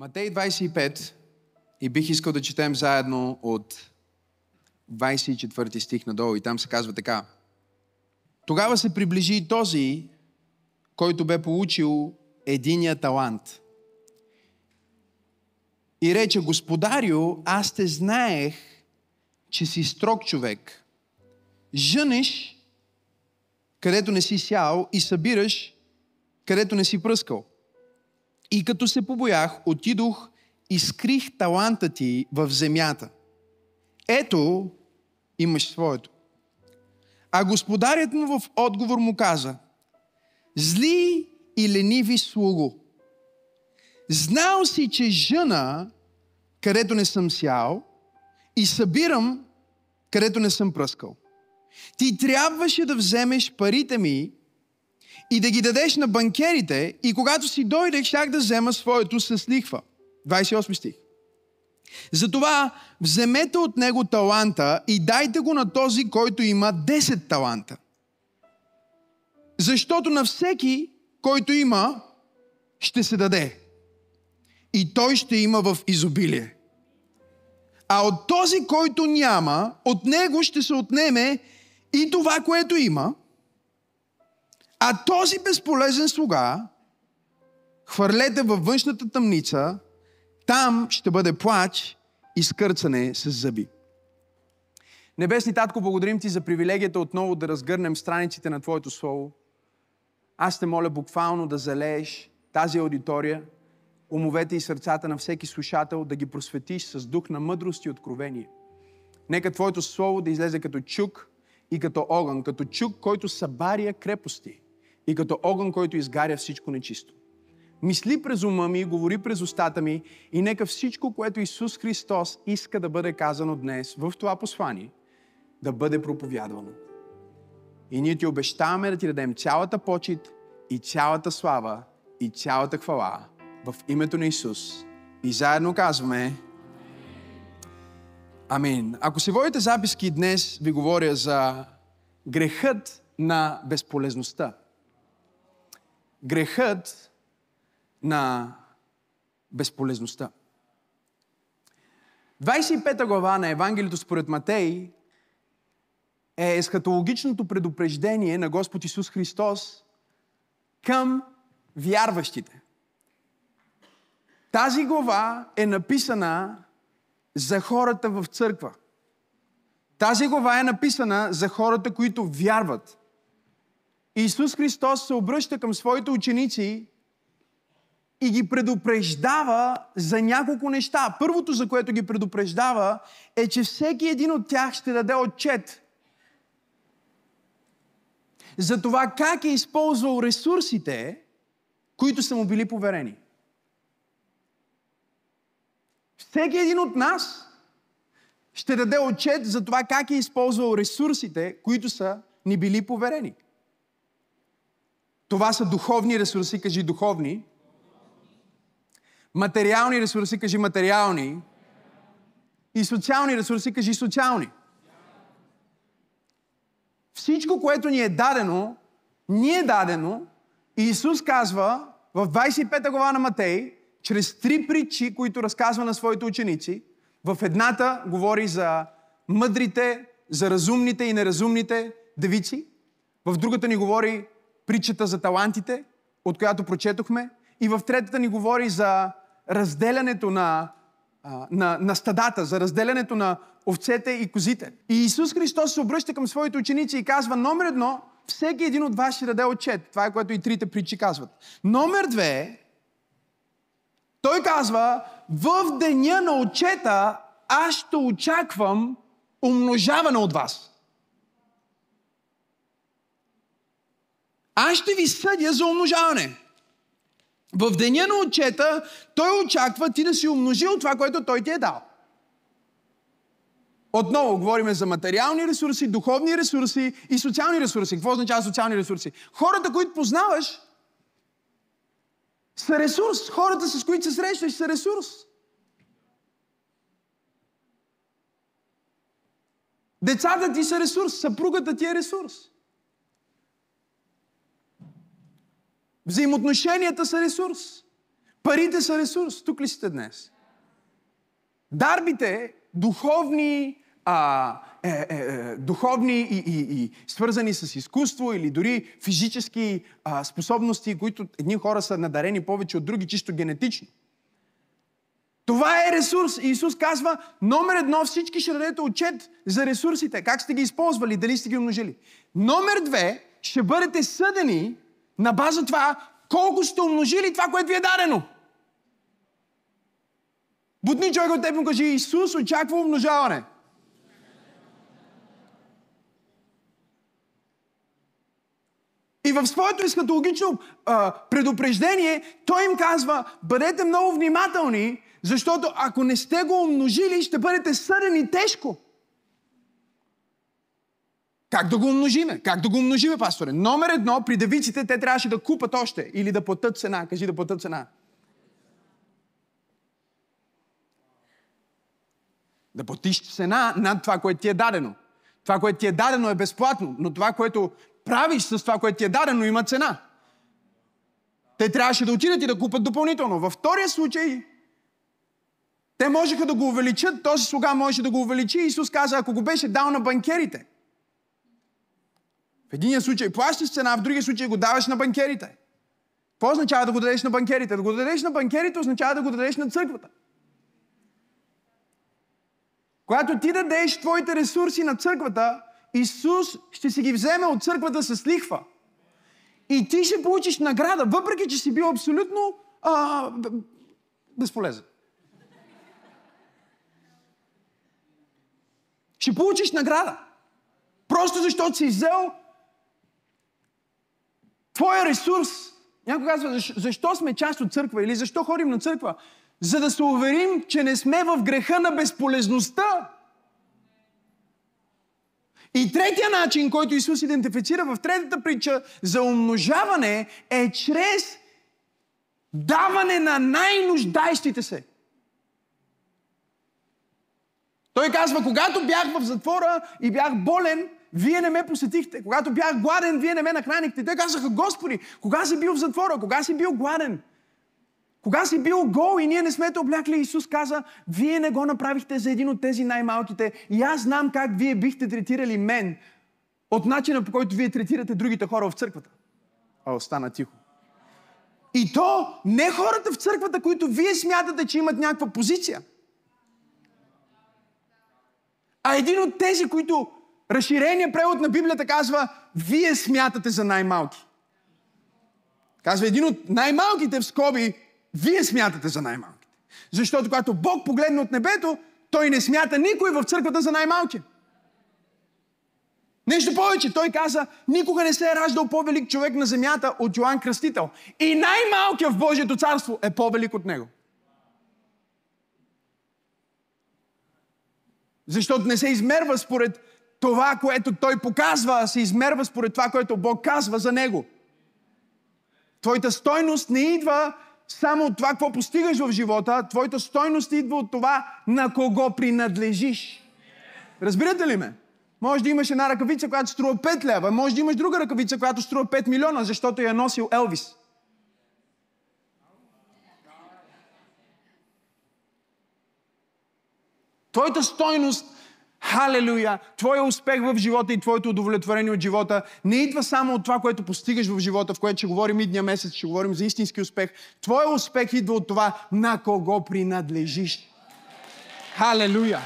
Матей 25 и бих искал да четем заедно от 24 стих надолу и там се казва така. Тогава се приближи и този, който бе получил единия талант. И рече, Господарю, аз те знаех, че си строг човек. Жънеш, където не си сял и събираш, където не си пръскал. И като се побоях, отидох и скрих таланта ти в земята. Ето, имаш своето. А господарят му в отговор му каза, зли и лениви слуго, знал си, че жена, където не съм сял, и събирам, където не съм пръскал. Ти трябваше да вземеш парите ми и да ги дадеш на банкерите и когато си дойдех, щях да взема своето с лихва. 28 стих. Затова вземете от него таланта и дайте го на този, който има 10 таланта. Защото на всеки, който има, ще се даде. И той ще има в изобилие. А от този, който няма, от него ще се отнеме и това, което има. А този безполезен слуга, хвърлете във външната тъмница, там ще бъде плач и скърцане с зъби. Небесни Татко, благодарим Ти за привилегията отново да разгърнем страниците на Твоето Слово. Аз те моля буквално да залееш тази аудитория, умовете и сърцата на всеки слушател, да ги просветиш с дух на мъдрост и откровение. Нека Твоето Слово да излезе като чук и като огън, като чук, който събаря крепости и като огън, който изгаря всичко нечисто. Мисли през ума ми, говори през устата ми и нека всичко, което Исус Христос иска да бъде казано днес в това послание, да бъде проповядвано. И ние ти обещаваме да ти дадем цялата почет и цялата слава и цялата хвала в името на Исус. И заедно казваме Амин. Ако се водите записки днес, ви говоря за грехът на безполезността. Грехът на безполезността. 25 глава на Евангелието според Матей е есхатологичното предупреждение на Господ Исус Христос към вярващите. Тази глава е написана за хората в църква. Тази глава е написана за хората, които вярват. Исус Христос се обръща към своите ученици и ги предупреждава за няколко неща. Първото, за което ги предупреждава, е, че всеки един от тях ще даде отчет за това как е използвал ресурсите, които са му били поверени. Всеки един от нас ще даде отчет за това как е използвал ресурсите, които са ни били поверени. Това са духовни ресурси, кажи духовни. Материални ресурси, кажи материални. И социални ресурси, кажи социални. Всичко, което ни е дадено, ни е дадено. И Исус казва в 25 глава на Матей, чрез три притчи, които разказва на своите ученици. В едната говори за мъдрите, за разумните и неразумните девици. В другата ни говори притчата за талантите, от която прочетохме. И в третата ни говори за разделянето на, на, на стадата, за разделянето на овцете и козите. И Исус Христос се обръща към своите ученици и казва, номер едно, всеки един от вас ще даде отчет. Това е което и трите притчи казват. Номер две, той казва, в деня на отчета аз ще очаквам умножаване от вас. Аз ще ви съдя за умножаване. В деня на отчета той очаква ти да си умножил това, което той ти е дал. Отново говорим за материални ресурси, духовни ресурси и социални ресурси. Какво означава социални ресурси? Хората, които познаваш, са ресурс. Хората, с които се срещаш, са ресурс. Децата ти са ресурс, съпругата ти е ресурс. Взаимоотношенията са ресурс. Парите са ресурс. Тук ли сте днес? Дарбите, духовни, а, е, е, е, духовни и, и, и свързани с изкуство или дори физически а, способности, които едни хора са надарени повече от други, чисто генетично. Това е ресурс. И Исус казва, номер едно, всички ще дадете отчет за ресурсите. Как сте ги използвали, дали сте ги умножили. Номер две, ще бъдете съдени на база това, колко сте умножили това, което ви е дадено. Будни човек от теб му кажи, Исус очаква умножаване. И в своето ескатологично предупреждение той им казва, бъдете много внимателни, защото ако не сте го умножили, ще бъдете съдени тежко. Как да го умножиме? Как да го умножиме, пасторе? Номер едно, при девиците те трябваше да купат още или да платят цена. Кажи да платят цена. Да платиш цена над това, което ти е дадено. Това, което ти е дадено е безплатно, но това, което правиш с това, което ти е дадено, има цена. Те трябваше да отидат и да купат допълнително. Във втория случай, те можеха да го увеличат, този слуга можеше да го увеличи. Исус каза, ако го беше дал на банкерите. В единия случай плащаш цена, в другия случай го даваш на банкерите. Какво означава да го дадеш на банкерите? Да го дадеш на банкерите означава да го дадеш на църквата. Когато ти дадеш твоите ресурси на църквата, Исус ще си ги вземе от църквата с лихва. И ти ще получиш награда, въпреки че си бил абсолютно а, безполезен. Ще получиш награда. Просто защото си взел твоя ресурс. Някой казва, защо сме част от църква или защо ходим на църква? За да се уверим, че не сме в греха на безполезността. И третия начин, който Исус идентифицира в третата притча за умножаване е чрез даване на най-нуждайщите се. Той казва, когато бях в затвора и бях болен, вие не ме посетихте. Когато бях гладен, вие не ме нахранихте. Те казаха, Господи, кога си бил в затвора? Кога си бил гладен? Кога си бил гол и ние не сме те облякли, Исус каза, вие не го направихте за един от тези най-малките. И аз знам как вие бихте третирали мен от начина по който вие третирате другите хора в църквата. О, стана тихо. И то не хората в църквата, които вие смятате, че имат някаква позиция, а един от тези, които разширения превод на Библията казва, вие смятате за най-малки. Казва един от най-малките в скоби, вие смятате за най-малките. Защото когато Бог погледне от небето, той не смята никой в църквата за най-малки. Нещо повече, той каза, никога не се е раждал по-велик човек на земята от Йоанн Кръстител. И най-малкият в Божието царство е по-велик от него. Защото не се измерва според това, което той показва, се измерва според това, което Бог казва за него. Твоята стойност не идва само от това, какво постигаш в живота, твоята стойност идва от това, на кого принадлежиш. Разбирате ли ме? Може да имаш една ръкавица, която струва 5 лева, може да имаш друга ръкавица, която струва 5 милиона, защото я е носил Елвис. Твоята стойност Халелуя! Твоя успех в живота и твоето удовлетворение от живота не идва само от това, което постигаш в живота, в което ще говорим идния месец, ще говорим за истински успех. Твоя успех идва от това, на кого принадлежиш. Халелуя!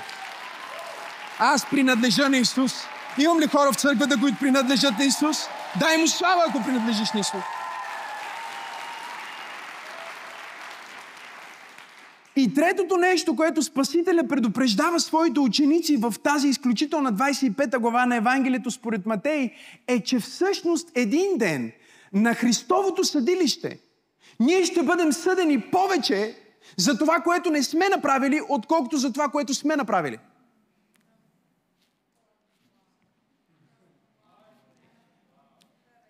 Аз принадлежа на Исус. Имам ли хора в църквата, които принадлежат на Исус? Дай му слава, ако принадлежиш на Исус. И третото нещо, което Спасителя предупреждава своите ученици в тази изключителна 25 глава на Евангелието според Матей, е, че всъщност един ден на Христовото съдилище ние ще бъдем съдени повече за това, което не сме направили, отколкото за това, което сме направили.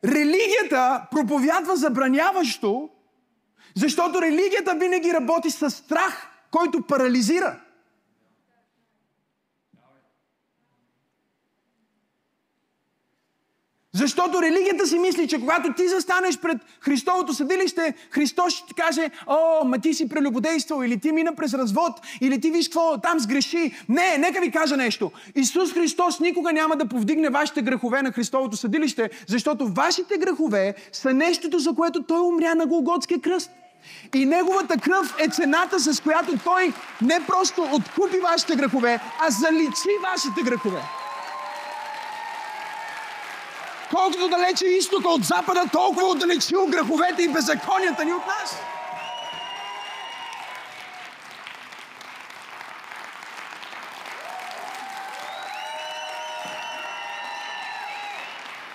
Религията проповядва забраняващо, защото религията винаги работи с страх, който парализира. Защото религията си мисли, че когато ти застанеш пред Христовото съдилище, Христос ще ти каже, о, ма ти си прелюбодействал, или ти мина през развод, или ти виж какво там сгреши. Не, нека ви кажа нещо. Исус Христос никога няма да повдигне вашите грехове на Христовото съдилище, защото вашите грехове са нещото, за което Той умря на Голготския кръст. И Неговата кръв е цената, с която Той не просто откупи вашите грехове, а заличи вашите грехове. Колкото далече изтока от запада, толкова отдалечил греховете и беззаконията ни от нас.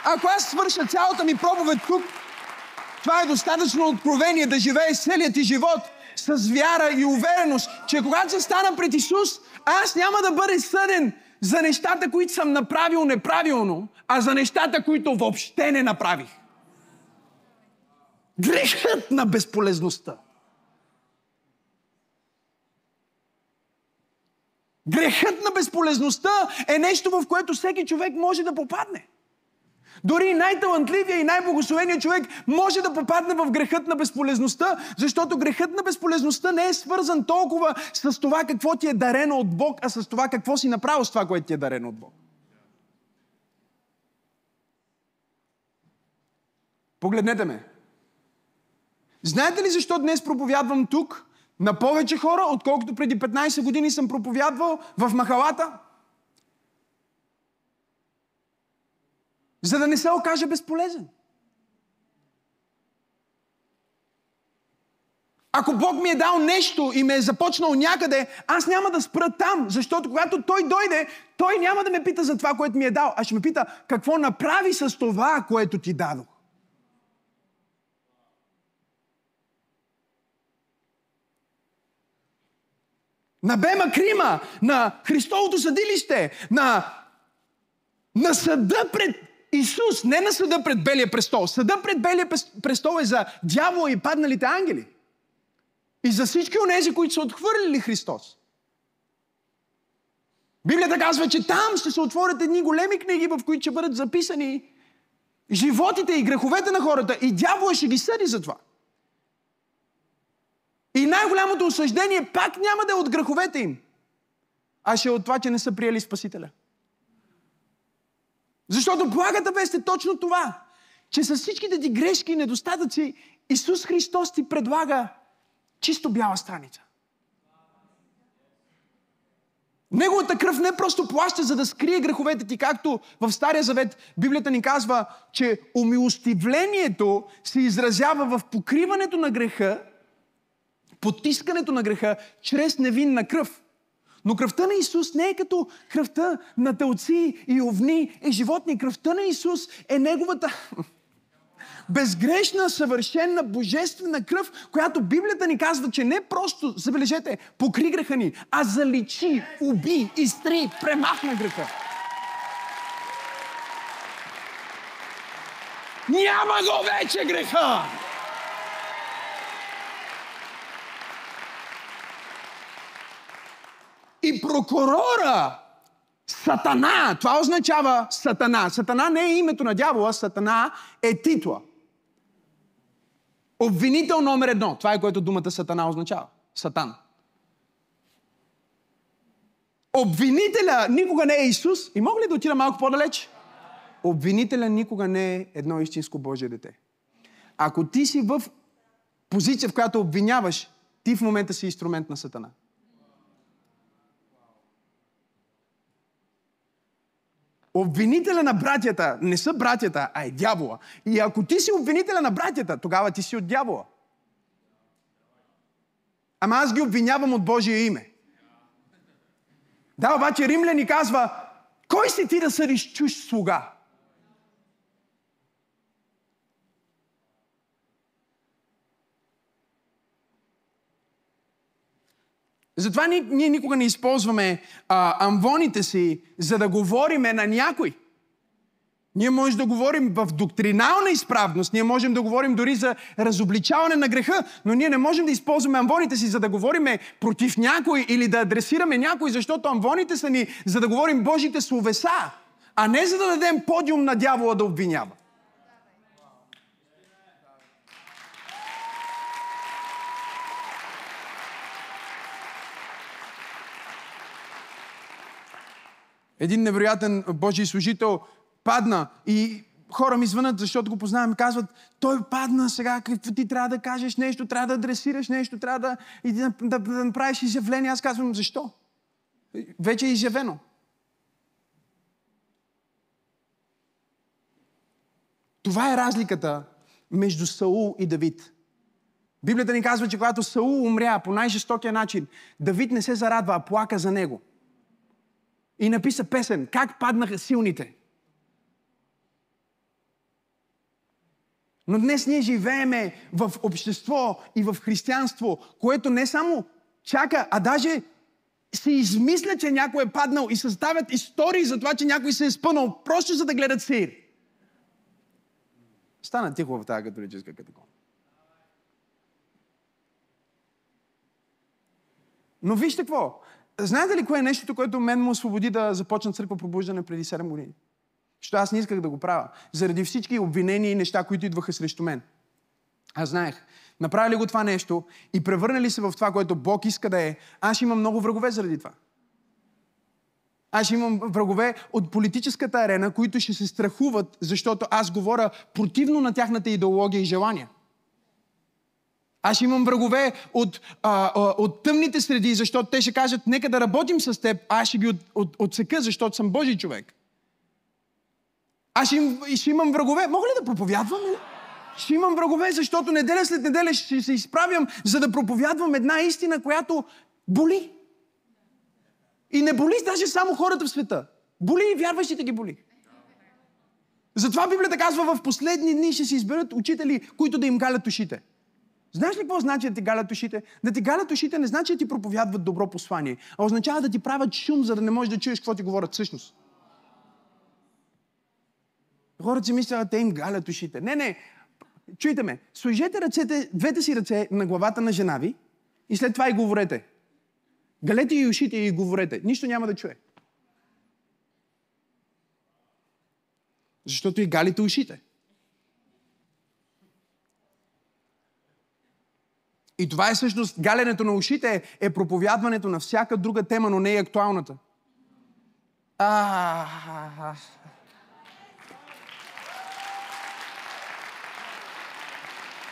Ако аз свърша цялата ми проповед тук, това е достатъчно откровение да живее целият ти живот с вяра и увереност, че когато се стана пред Исус, аз няма да бъда съден за нещата, които съм направил неправилно, а за нещата, които въобще не направих. Грехът на безполезността. Грехът на безполезността е нещо, в което всеки човек може да попадне. Дори най-талантливия и най-богословения човек може да попадне в грехът на безполезността, защото грехът на безполезността не е свързан толкова с това какво ти е дарено от Бог, а с това какво си направил с това, което ти е дарено от Бог. Погледнете ме. Знаете ли защо днес проповядвам тук на повече хора, отколкото преди 15 години съм проповядвал в махалата? За да не се окаже безполезен. Ако Бог ми е дал нещо и ме е започнал някъде, аз няма да спра там, защото когато Той дойде, Той няма да ме пита за това, което ми е дал, а ще ме пита какво направи с това, което ти дадох. На Бема Крима, на Христовото съдилище, на, на съда пред Исус не на съда пред Белия престол. Съда пред Белия престол е за дявола и падналите ангели. И за всички онези, които са отхвърлили Христос. Библията казва, че там ще се отворят едни големи книги, в които ще бъдат записани животите и греховете на хората. И дявола ще ги съди за това. И най-голямото осъждение пак няма да е от греховете им, а ще е от това, че не са приели Спасителя. Защото благата вест е точно това, че с всичките ти грешки и недостатъци Исус Христос ти предлага чисто бяла страница. Неговата кръв не просто плаща, за да скрие греховете ти, както в Стария Завет Библията ни казва, че умилостивлението се изразява в покриването на греха, потискането на греха, чрез невинна кръв. Но кръвта на Исус не е като кръвта на телци и овни и животни. Кръвта на Исус е Неговата безгрешна, съвършена, божествена кръв, която Библията ни казва, че не просто, забележете, покри греха ни, а заличи, уби, изтри, премахна греха. Няма го вече греха! И прокурора, Сатана, това означава Сатана. Сатана не е името на дявола, Сатана е титла. Обвинител номер едно. Това е което думата Сатана означава. Сатан. Обвинителя никога не е Исус. И мога ли да отида малко по-далеч? Обвинителя никога не е едно истинско Божие дете. Ако ти си в позиция, в която обвиняваш, ти в момента си инструмент на Сатана. Обвинителя на братята не са братята, а е дявола. И ако ти си обвинителя на братята, тогава ти си от дявола. Ама аз ги обвинявам от Божие име. Да, обаче Римляни казва, кой си ти да съдиш чуж слуга? Затова ние, ние никога не използваме а, амвоните си, за да говориме на някой. Ние можем да говорим в доктринална изправност, ние можем да говорим дори за разобличаване на греха, но ние не можем да използваме амвоните си, за да говорим против някой или да адресираме някой, защото амвоните са ни, за да говорим Божите словеса, а не за да дадем подиум на дявола да обвинява. Един невероятен Божий служител падна и хора ми звънат, защото го познавам, казват, той падна сега, ти трябва да кажеш нещо, трябва да адресираш нещо, трябва да, да, да, да направиш изявление. Аз казвам, защо? Вече е изявено. Това е разликата между Саул и Давид. Библията ни казва, че когато Саул умря по най-жестокия начин, Давид не се зарадва, а плака за него. И написа песен, как паднаха силните. Но днес ние живееме в общество и в християнство, което не само чака, а даже се измисля, че някой е паднал и съставят истории за това, че някой се е спънал, просто за да гледат сир. Стана тихо в тази католическа категория. Но вижте какво. Знаете ли кое е нещото, което мен му освободи да започна църква пробуждане преди 7 години? Защото аз не исках да го правя. Заради всички обвинения и неща, които идваха срещу мен. Аз знаех, направи ли го това нещо и превърна ли се в това, което Бог иска да е, аз имам много врагове заради това. Аз имам врагове от политическата арена, които ще се страхуват, защото аз говоря противно на тяхната идеология и желания. Аз имам врагове от, а, от тъмните среди, защото те ще кажат, нека да работим с теб, а аз ще ги от, от, отсека, защото съм Божий човек. Аз им, ще имам врагове. Мога ли да проповядвам? Ще имам врагове, защото неделя след неделя ще се изправям, за да проповядвам една истина, която боли. И не боли даже само хората в света. Боли и вярващите ги боли. Затова Библията казва, в последни дни ще се изберат учители, които да им галят ушите. Знаеш ли какво значи да ти галят ушите? Да ти галят ушите не значи да ти проповядват добро послание, а означава да ти правят шум, за да не можеш да чуеш какво ти говорят всъщност. Хората си мислят, те им галят ушите. Не, не. Чуйте ме. Сложете ръцете, двете си ръце на главата на жена ви и след това и говорете. Галете и ушите и говорете. Нищо няма да чуе. Защото и галите ушите. И това е всъщност галенето на ушите, е проповядването на всяка друга тема, но не е актуалната. А,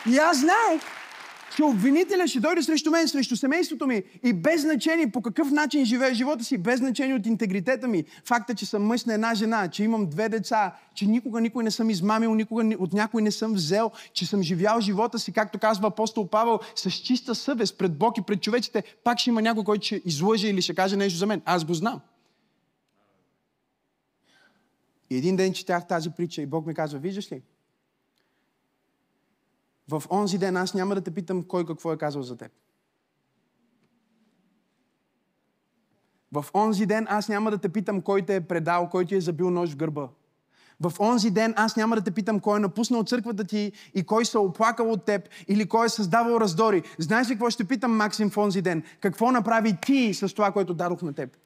И аз знаех, че обвинителя ще дойде срещу мен, срещу семейството ми и без значение по какъв начин живее живота си, без значение от интегритета ми, факта, че съм мъж на една жена, че имам две деца, че никога никой не съм измамил, никога от някой не съм взел, че съм живял живота си, както казва апостол Павел, с чиста съвест пред Бог и пред човеците, пак ще има някой, който ще излъже или ще каже нещо за мен. Аз го знам. И един ден четях тази притча и Бог ми казва, виждаш ли, в онзи ден аз няма да те питам кой какво е казал за теб. В онзи ден аз няма да те питам кой те е предал, кой ти е забил нож в гърба. В онзи ден аз няма да те питам кой е напуснал църквата ти и кой се е оплакал от теб или кой е създавал раздори. Знаеш ли какво ще питам Максим в онзи ден? Какво направи ти с това, което дадох на теб?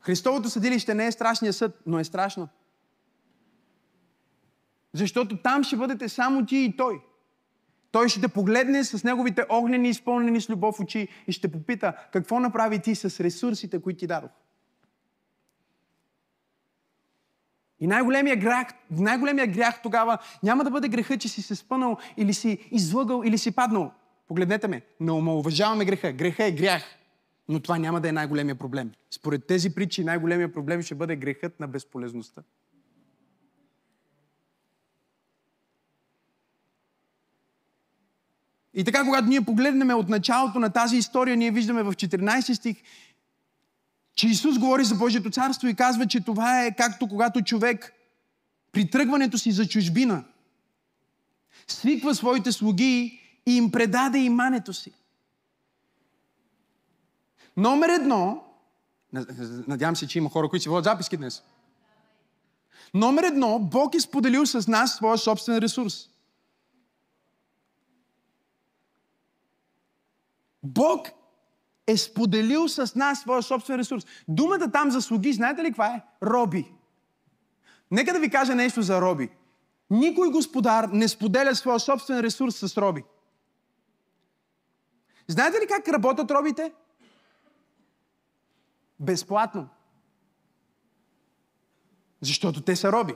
Христовото съдилище не е страшния съд, но е страшно. Защото там ще бъдете само ти и той. Той ще те погледне с неговите огнени, изпълнени с любов очи и ще попита какво направи ти с ресурсите, които ти дадох. И най-големия грях, най-големия грях тогава няма да бъде греха, че си се спънал или си излъгал или си паднал. Погледнете ме, не омалуважаваме греха. Греха е грях. Но това няма да е най-големия проблем. Според тези причини най-големия проблем ще бъде грехът на безполезността. И така, когато ние погледнем от началото на тази история, ние виждаме в 14 стих, че Исус говори за Божието царство и казва, че това е както когато човек при тръгването си за чужбина свиква своите слуги и им предаде имането си. Номер едно, надявам се, че има хора, които си водят записки днес. Номер едно, Бог е споделил с нас своя собствен ресурс. Бог е споделил с нас своя собствен ресурс. Думата там за слуги, знаете ли каква е? Роби. Нека да ви кажа нещо за роби. Никой господар не споделя своя собствен ресурс с роби. Знаете ли как работят робите? Безплатно. Защото те са роби.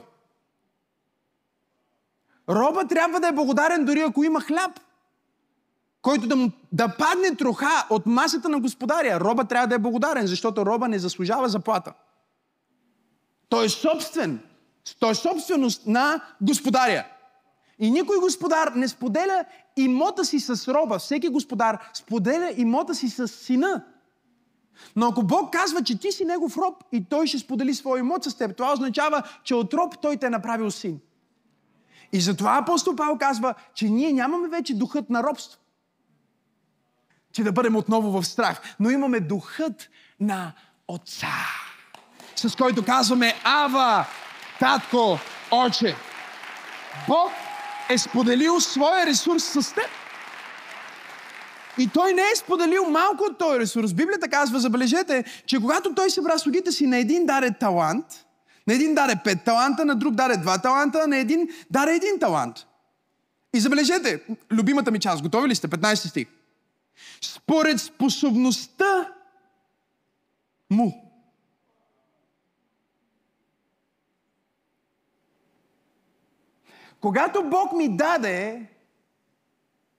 Роба трябва да е благодарен дори ако има хляб, който да, му, да падне троха от масата на господаря. Роба трябва да е благодарен, защото роба не заслужава заплата. Той е собствен. Той е собственост на господаря. И никой господар не споделя имота си с роба. Всеки господар споделя имота си с сина. Но ако Бог казва, че ти си негов роб и той ще сподели своя имот с теб, това означава, че от роб той те е направил син. И затова апостол Павел казва, че ние нямаме вече духът на робство. Че да бъдем отново в страх. Но имаме духът на Отца. С който казваме Ава, Татко, Оче. Бог е споделил своя ресурс с теб. И той не е споделил малко от този ресурс. Библията казва, забележете, че когато той събра слугите си на един даде талант, на един даде пет таланта, на друг даде два таланта, на един даде един талант. И забележете, любимата ми част, готови ли сте? 15 стих. Според способността му. Когато Бог ми даде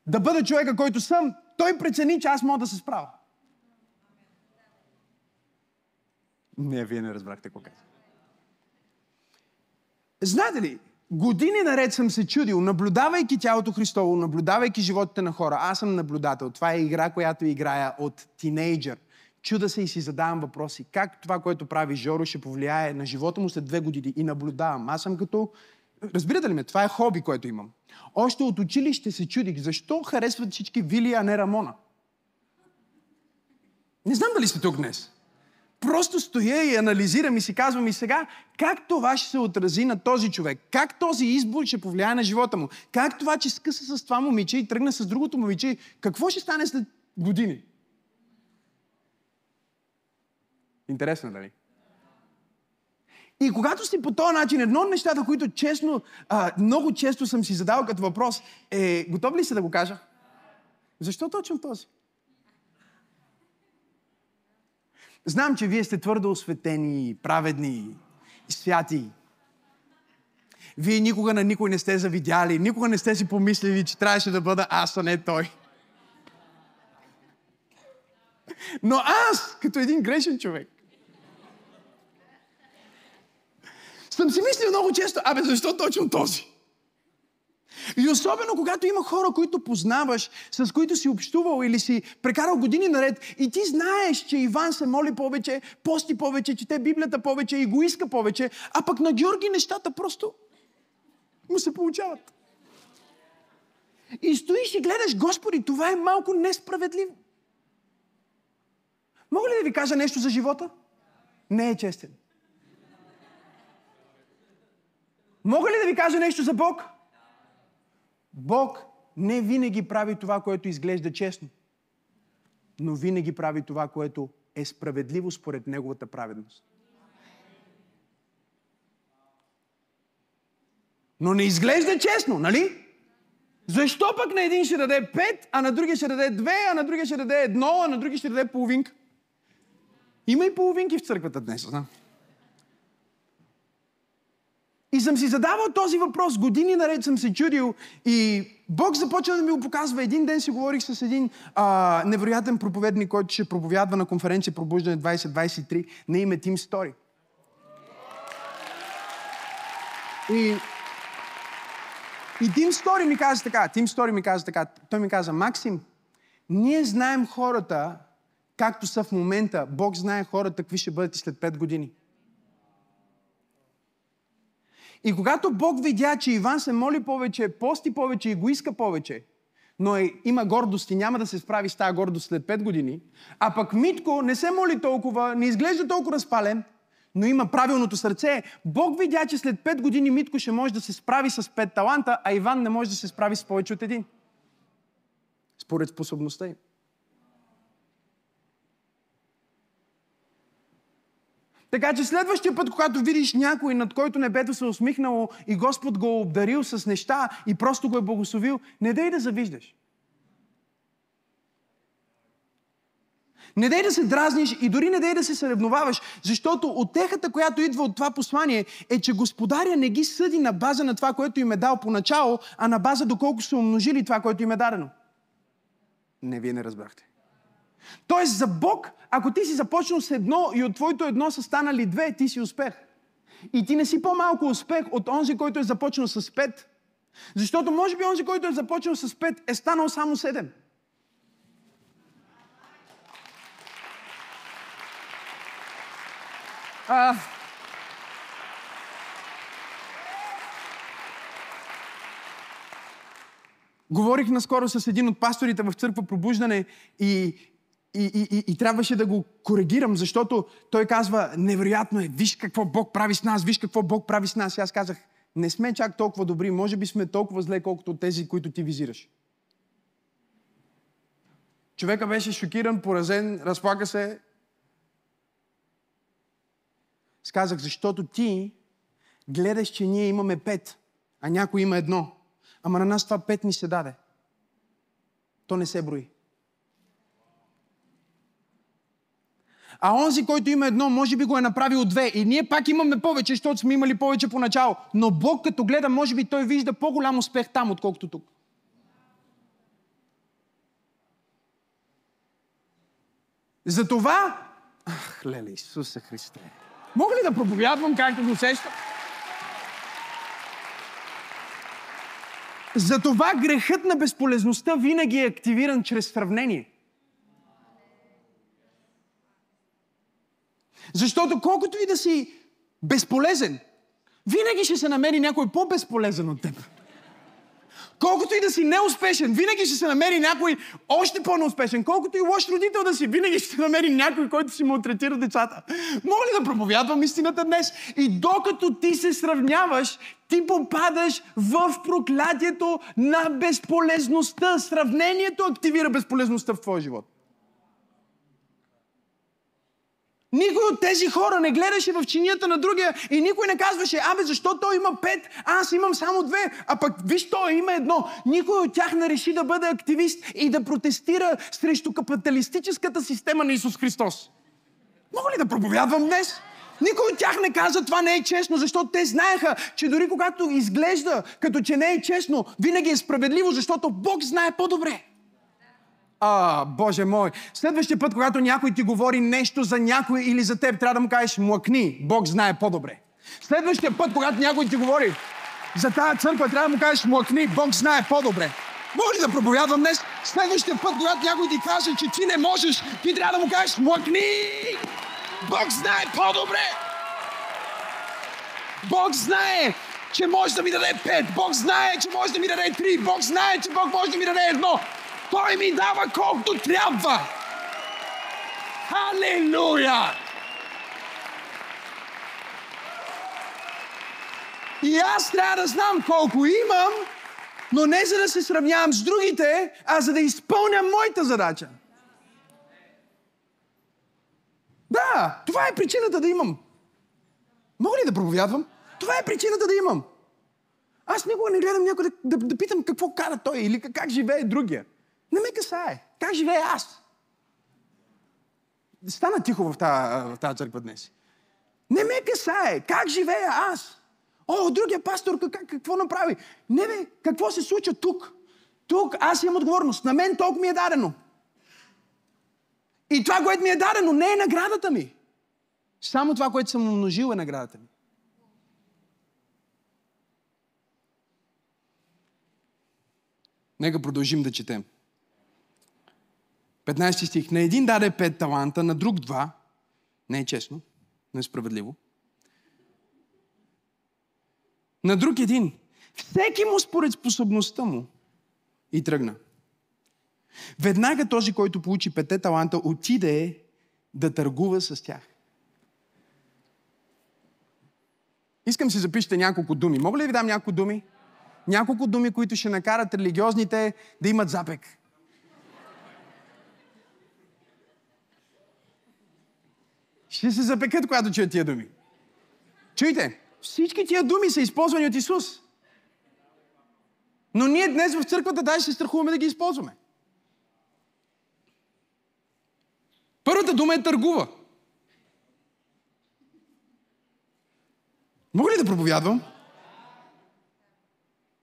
да бъда човека, който съм, той прецени, че аз мога да се справя. Не, вие не разбрахте какво казах. Знаете ли, години наред съм се чудил, наблюдавайки тялото Христово, наблюдавайки животите на хора. Аз съм наблюдател. Това е игра, която играя от тинейджър. Чуда се и си задавам въпроси. Как това, което прави Жоро, ще повлияе на живота му след две години? И наблюдавам. Аз съм като... Разбирате ли ме? Това е хоби, което имам. Още от училище се чудих, защо харесват всички Вили, а не Рамона? Не знам дали сте тук днес. Просто стоя и анализирам и си казвам и сега, как това ще се отрази на този човек? Как този избор ще повлияе на живота му? Как това, че скъса с това момиче и тръгна с другото момиче, какво ще стане след години? Интересно, дали? И когато си по този начин, едно от нещата, които честно, а, много често съм си задал като въпрос, е, готов ли си да го кажа? Защо точно този? Знам, че вие сте твърдо осветени, праведни и святи. Вие никога на никой не сте завидяли, никога не сте си помислили, че трябваше да бъда аз, а не той. Но аз, като един грешен човек, съм си мислил много често, абе, защо точно този? И особено когато има хора, които познаваш, с които си общувал или си прекарал години наред и ти знаеш, че Иван се моли повече, пости повече, чете Библията повече и го иска повече, а пък на Георги нещата просто му се получават. И стоиш и гледаш, Господи, това е малко несправедливо. Мога ли да ви кажа нещо за живота? Не е честен. Мога ли да ви кажа нещо за Бог? Бог не винаги прави това, което изглежда честно, но винаги прави това, което е справедливо според Неговата праведност. Но не изглежда честно, нали? Защо пък на един ще даде пет, а на другия ще даде две, а на другия ще даде едно, а на другия ще даде половинка? Има и половинки в църквата днес, знам. И съм си задавал този въпрос, години наред съм се чудил и Бог започна да ми го показва. Един ден си говорих с един а, невероятен проповедник, който ще проповядва на конференция Пробуждане 2023 на име Тим Стори. И, и Тим Стори ми каза така, Тим Стори ми каза така, той ми каза, Максим, ние знаем хората, както са в момента, Бог знае хората, какви ще бъдат и след 5 години. И когато Бог видя, че Иван се моли повече, пости повече и го иска повече, но е, има гордост и няма да се справи с тази гордост след 5 години, а пък Митко не се моли толкова, не изглежда толкова разпален, но има правилното сърце. Бог видя, че след 5 години Митко ще може да се справи с 5 таланта, а Иван не може да се справи с повече от един. Според способността им. Така че следващия път, когато видиш някой, над който небето се е усмихнало и Господ го е обдарил с неща и просто го е благословил, не дай да завиждаш. Не дай да се дразниш и дори не дай да се съревноваваш, защото отехата, която идва от това послание, е, че Господаря не ги съди на база на това, което им е дал поначало, а на база доколко са умножили това, което им е дадено. Не, вие не разбрахте. Тоест за Бог, ако ти си започнал с едно и от твоето едно са станали две, ти си успех. И ти не си по-малко успех от онзи, който е започнал с пет. Защото може би онзи, който е започнал с пет, е станал само седем. А... Говорих наскоро с един от пасторите в църква Пробуждане и, и, и, и, и трябваше да го коригирам, защото той казва, невероятно е, виж какво Бог прави с нас, виж какво Бог прави с нас. И аз казах, не сме чак толкова добри, може би сме толкова зле, колкото тези, които ти визираш. Човека беше шокиран, поразен, разплака се. Сказах, защото ти гледаш, че ние имаме пет, а някой има едно. Ама на нас това пет ни се даде. То не се брои. А онзи, който има едно, може би го е направил две. И ние пак имаме повече, защото сме имали повече поначало. Но Бог, като гледа, може би той вижда по-голям успех там, отколкото тук. Затова... Ах, леле, Исусе Христе. Мога ли да проповядвам както го усещам? Затова грехът на безполезността винаги е активиран чрез сравнение. Защото колкото и да си безполезен, винаги ще се намери някой по-безполезен от теб. Колкото и да си неуспешен, винаги ще се намери някой още по-неуспешен. Колкото и лош родител да си, винаги ще се намери някой, който си малтретира децата. Мога ли да проповядвам истината днес? И докато ти се сравняваш, ти попадаш в проклятието на безполезността. Сравнението активира безполезността в твоя живот. Никой от тези хора не гледаше в чинията на другия и никой не казваше, абе, защо той има пет, аз имам само две, а пък виж, той има едно. Никой от тях не реши да бъде активист и да протестира срещу капиталистическата система на Исус Христос. Мога ли да проповядвам днес? Никой от тях не каза това не е честно, защото те знаеха, че дори когато изглежда като че не е честно, винаги е справедливо, защото Бог знае по-добре. А, Боже мой. Следващия път, когато някой ти говори нещо за някой или за теб, трябва да му кажеш, млъкни, Бог знае по-добре. Следващия път, когато някой ти говори за тази църква, трябва да му кажеш, млъкни, Бог знае по-добре. Мога ли да проповядвам днес? Следващия път, когато някой ти каже, че ти не можеш, ти трябва да му кажеш, млъкни! Бог знае по-добре! Бог знае, че може да ми даде пет. Бог знае, че може да ми даде три. Бог знае, че Бог може да ми даде едно. Той ми дава колкото трябва. Халелуя! И аз трябва да знам колко имам, но не за да се сравнявам с другите, а за да изпълня моята задача. Да, това е причината да имам. Мога ли да проповядвам? Това е причината да имам. Аз никога не гледам някой да, да, да питам какво кара той или как, живее другия. Не ме касае. Как живея аз? Стана тихо в тази, църква днес. Не ме касае. Как живея аз? О, другия пастор как, какво направи? Не бе, какво се случва тук? Тук аз имам отговорност. На мен толкова ми е дадено. И това, което ми е дадено, не е наградата ми. Само това, което съм умножил е наградата ми. Нека продължим да четем. 15 стих. На един даде пет таланта, на друг два. Не е честно, не е справедливо. На друг един. Всеки му според способността му. И тръгна. Веднага този, който получи пете таланта, отиде да търгува с тях. Искам си запишете няколко думи. Мога ли да ви дам няколко думи? Няколко думи, които ще накарат религиозните да имат запек. Ще се запекат, когато чуят тия думи. Чуйте, всички тия думи са използвани от Исус. Но ние днес в църквата даже се страхуваме да ги използваме. Първата дума е търгува. Мога ли да проповядвам?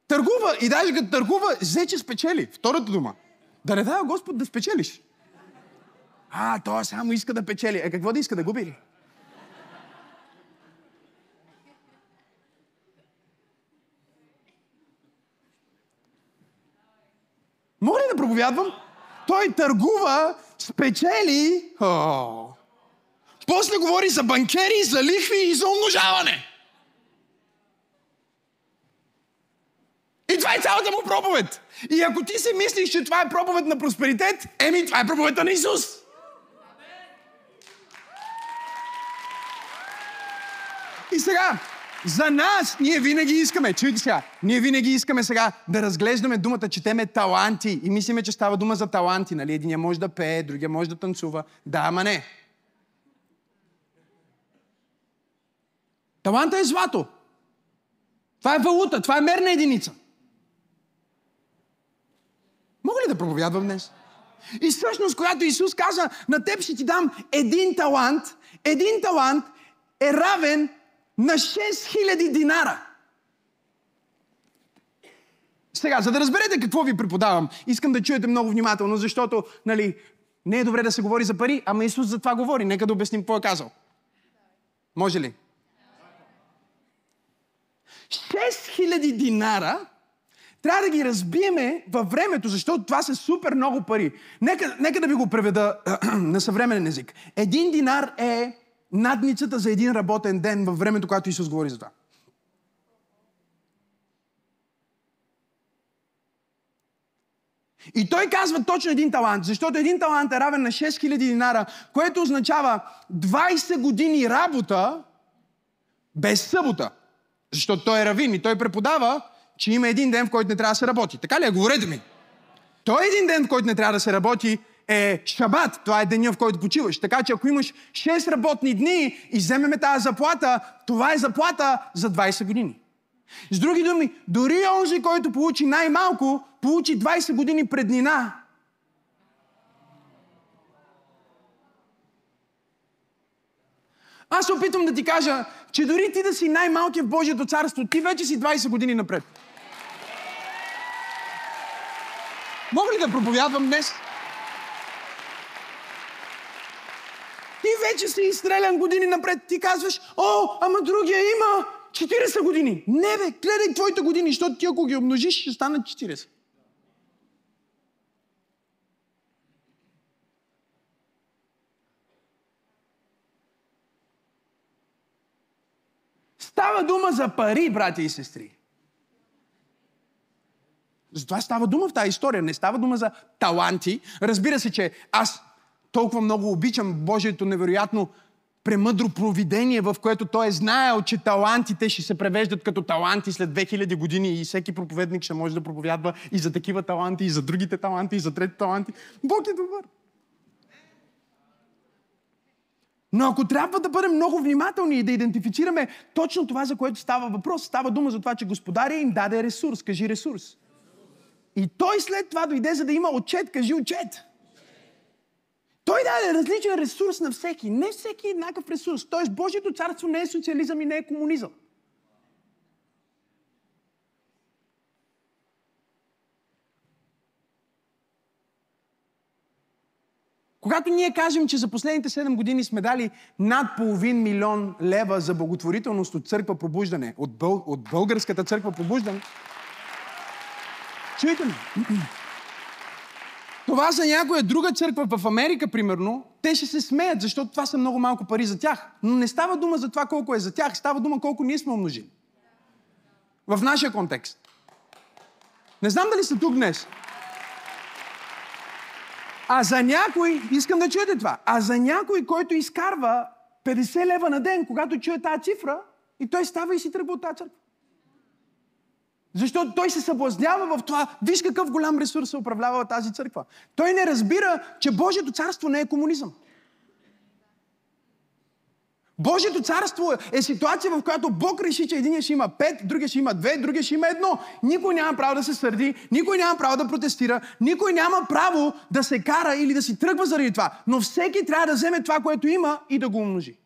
Търгува и даже като търгува, взе, че спечели. Втората дума. Да не дава Господ да спечелиш. А, той само иска да печели. Е, какво да иска да губи ли? Мога ли да проповядвам? Той търгува, спечели. О. После говори за банкери, за лихви и за умножаване. И това е цялата му проповед. И ако ти си мислиш, че това е проповед на просперитет, еми това е проповедта на Исус. И сега, за нас, ние винаги искаме, чуйте сега, ние винаги искаме сега да разглеждаме думата, четеме таланти и мислиме, че става дума за таланти, нали? Единия може да пее, другия може да танцува. Да, ама не. Таланта е злато. Това е валута, това е мерна единица. Мога ли да проповядвам днес? И всъщност, когато Исус каза, на теб ще ти дам един талант, един талант е равен на 6000 динара. Сега, за да разберете какво ви преподавам, искам да чуете много внимателно, защото, нали, не е добре да се говори за пари, ама Исус за това говори. Нека да обясним какво е казал. Може ли? 6000 динара трябва да ги разбиеме във времето, защото това са супер много пари. Нека, нека да ви го преведа на съвременен език. Един динар е надницата за един работен ден във времето, когато Исус говори за това. И той казва точно един талант, защото един талант е равен на 6000 динара, което означава 20 години работа без събота. Защото той е равин и той преподава, че има един ден, в който не трябва да се работи. Така ли е? Говорете ми. Той е един ден, в който не трябва да се работи, е шабат. Това е деня, в който почиваш. Така че ако имаш 6 работни дни и вземеме тази заплата, това е заплата за 20 години. С други думи, дори онзи, който получи най-малко, получи 20 години преднина. Аз се опитвам да ти кажа, че дори ти да си най-малкият в Божието царство, ти вече си 20 години напред. Мога ли да проповядвам днес? Ти вече си изстрелян години напред. Ти казваш, о, ама другия има 40 години. Не бе, гледай твоите години, защото ти ако ги умножиш, ще станат 40. Става дума за пари, брати и сестри. Затова става дума в тази история. Не става дума за таланти. Разбира се, че аз толкова много обичам Божието невероятно премъдро провидение, в което той е знаел, че талантите ще се превеждат като таланти след 2000 години и всеки проповедник ще може да проповядва и за такива таланти, и за другите таланти, и за трети таланти. Бог е добър. Но ако трябва да бъдем много внимателни и да идентифицираме точно това, за което става въпрос, става дума за това, че господаря им даде ресурс. Кажи ресурс. И той след това дойде, за да има отчет. Кажи отчет. Той даде различен ресурс на всеки. Не всеки е еднакъв ресурс. Тоест, Божието царство не е социализъм и не е комунизъм. Когато ние кажем, че за последните 7 години сме дали над половин милион лева за благотворителност от църква пробуждане, от, бъл, от българската църква пробуждане, чуйте ме. Това за някоя друга църква в Америка, примерно, те ще се смеят, защото това са много малко пари за тях. Но не става дума за това колко е за тях, става дума колко ние сме умножили. В нашия контекст. Не знам дали сте тук днес. А за някой, искам да чуете това, а за някой, който изкарва 50 лева на ден, когато чуе тази цифра, и той става и си тръгва от тази църква. Защото той се съблазнява в това. Виж какъв голям ресурс се управлява тази църква. Той не разбира, че Божието царство не е комунизъм. Божието царство е ситуация, в която Бог реши, че един ще има пет, другия ще има две, другия ще има едно. Никой няма право да се сърди, никой няма право да протестира, никой няма право да се кара или да си тръгва заради това. Но всеки трябва да вземе това, което има и да го умножи.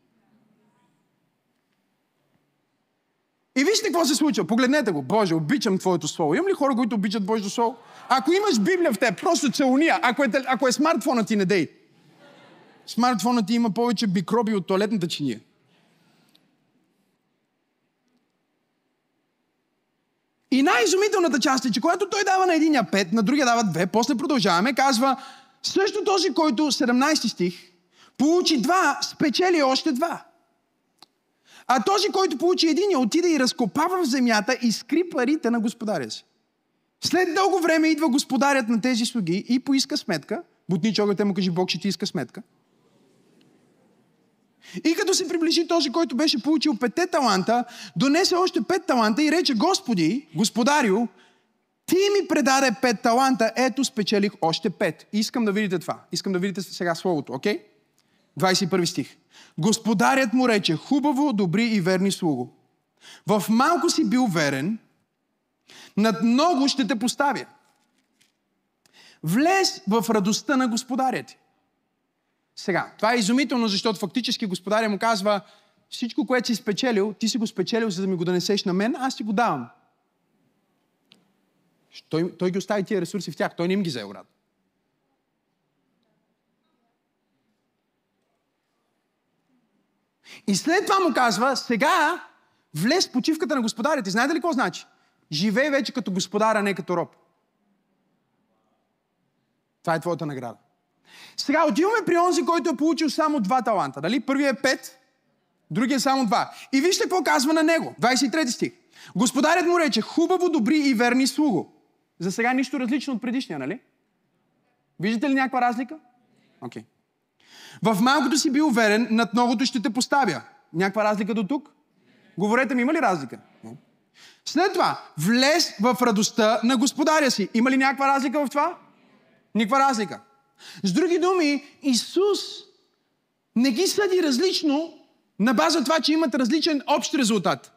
И вижте какво се случва. Погледнете го. Боже, обичам Твоето Слово. Имам ли хора, които обичат Божието Слово? Ако имаш Библия в теб, просто целуния. Ако е, ако е смартфонът ти, не дей. Смартфонът ти има повече микроби от туалетната чиния. И най-изумителната част е, че когато той дава на единия 5, на другия дава 2, после продължаваме, казва, също този, който 17 стих, получи 2, спечели още 2. А този, който получи единия, отиде и разкопава в земята и скри парите на господаря си. След дълго време идва господарят на тези слуги и поиска сметка. Бутни чогата му кажи, Бог ще ти иска сметка. И като се приближи този, който беше получил петте таланта, донесе още пет таланта и рече, Господи, Господарю, ти ми предаде пет таланта, ето спечелих още пет. Искам да видите това. Искам да видите сега словото, окей? Okay? 21 стих. Господарят му рече, хубаво, добри и верни слуго. В малко си бил верен, над много ще те поставя. Влез в радостта на господаря ти. Сега, това е изумително, защото фактически господаря му казва, всичко, което си спечелил, ти си го спечелил, за да ми го донесеш на мен, аз ти го давам. Той, той ги остави тия ресурси в тях, той не им ги взе обратно. И след това му казва, сега влез в почивката на господарите. Знаете ли какво значи? Живей вече като господар, а не като роб. Това е твоята награда. Сега отиваме при онзи, който е получил само два таланта. Дали? Първият е пет, другия е само два. И вижте какво казва на него. 23 стих. Господарят му рече, хубаво, добри и верни слуго. За сега нищо различно от предишния, нали? Виждате ли някаква разлика? Окей. Okay. В малкото си бил уверен, над многото ще те поставя. Някаква разлика до тук? Говорете ми, има ли разлика? След това, влез в радостта на господаря си. Има ли някаква разлика в това? Никаква разлика. С други думи, Исус не ги съди различно на база това, че имат различен общ резултат.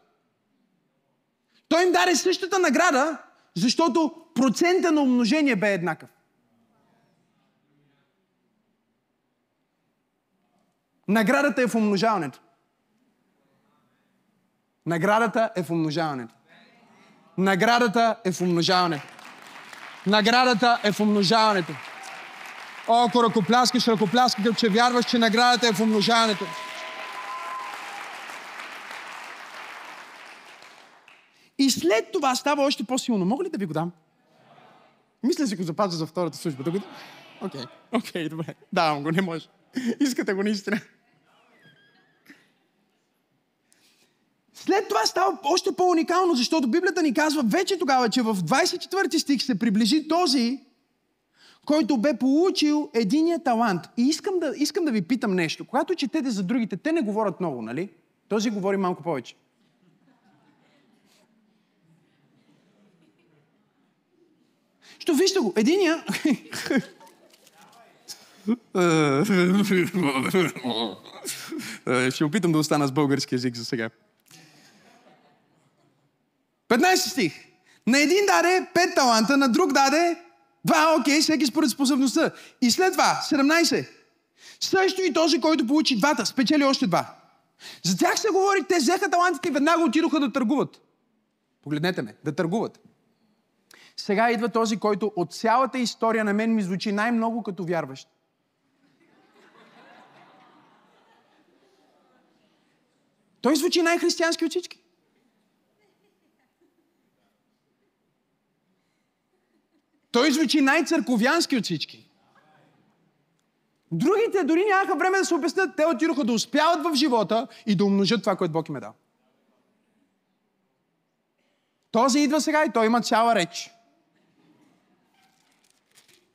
Той им даде същата награда, защото процента на умножение бе еднакъв. Наградата е в умножаването. Наградата е в умножаването. Наградата е в умножаването. Наградата е в умножаването. О, ако ръкопляскаш, ръкопляскаш, че вярваш, че наградата е в умножаването. И след това става още по-силно. Мога ли да ви го дам? Мисля си го запазя за втората служба. Окей, окей, okay, добре. Давам го, не може. Искате го наистина. След това става още по-уникално, защото Библията ни казва вече тогава, че в 24 стих се приближи този, който бе получил единия талант. И искам да, искам да ви питам нещо. Когато четете за другите, те не говорят много, нали? Този говори малко повече. Що вижте го, единия... Ще опитам да остана с български язик за сега. 15 стих. На един даде 5 таланта, на друг даде два, окей, всеки според способността. И след това, 17. Също и този, който получи двата, спечели още два. За тях се говори, те взеха талантите и веднага отидоха да търгуват. Погледнете ме, да търгуват. Сега идва този, който от цялата история на мен ми звучи най-много като вярващ. Той звучи най-християнски от всички. Той звучи най-църковянски от всички. Другите дори нямаха време да се обяснят. Те отидоха да успяват в живота и да умножат това, което Бог им е дал. Този идва сега и той има цяла реч.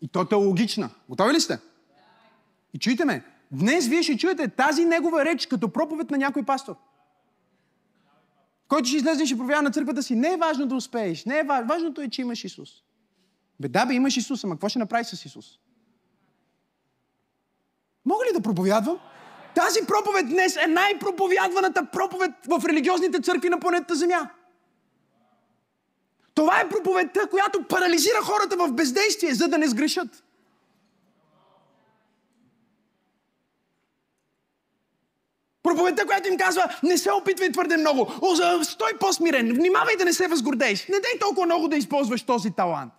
И то е логична. Готови ли сте? И чуйте ме. Днес вие ще чуете тази негова реч като проповед на някой пастор. Който ще излезе и ще проявява на църквата си. Не е важно да успееш. Не е важно. Важното е, че имаш Исус. Бе, да, бе, имаш Исус, ама какво ще направи с Исус? Мога ли да проповядвам? Тази проповед днес е най-проповядваната проповед в религиозните църкви на планетата Земя. Това е проповедта, която парализира хората в бездействие, за да не сгрешат. Проповедта, която им казва, не се опитвай твърде много, стой по-смирен, внимавай да не се възгордееш, не дай толкова много да използваш този талант.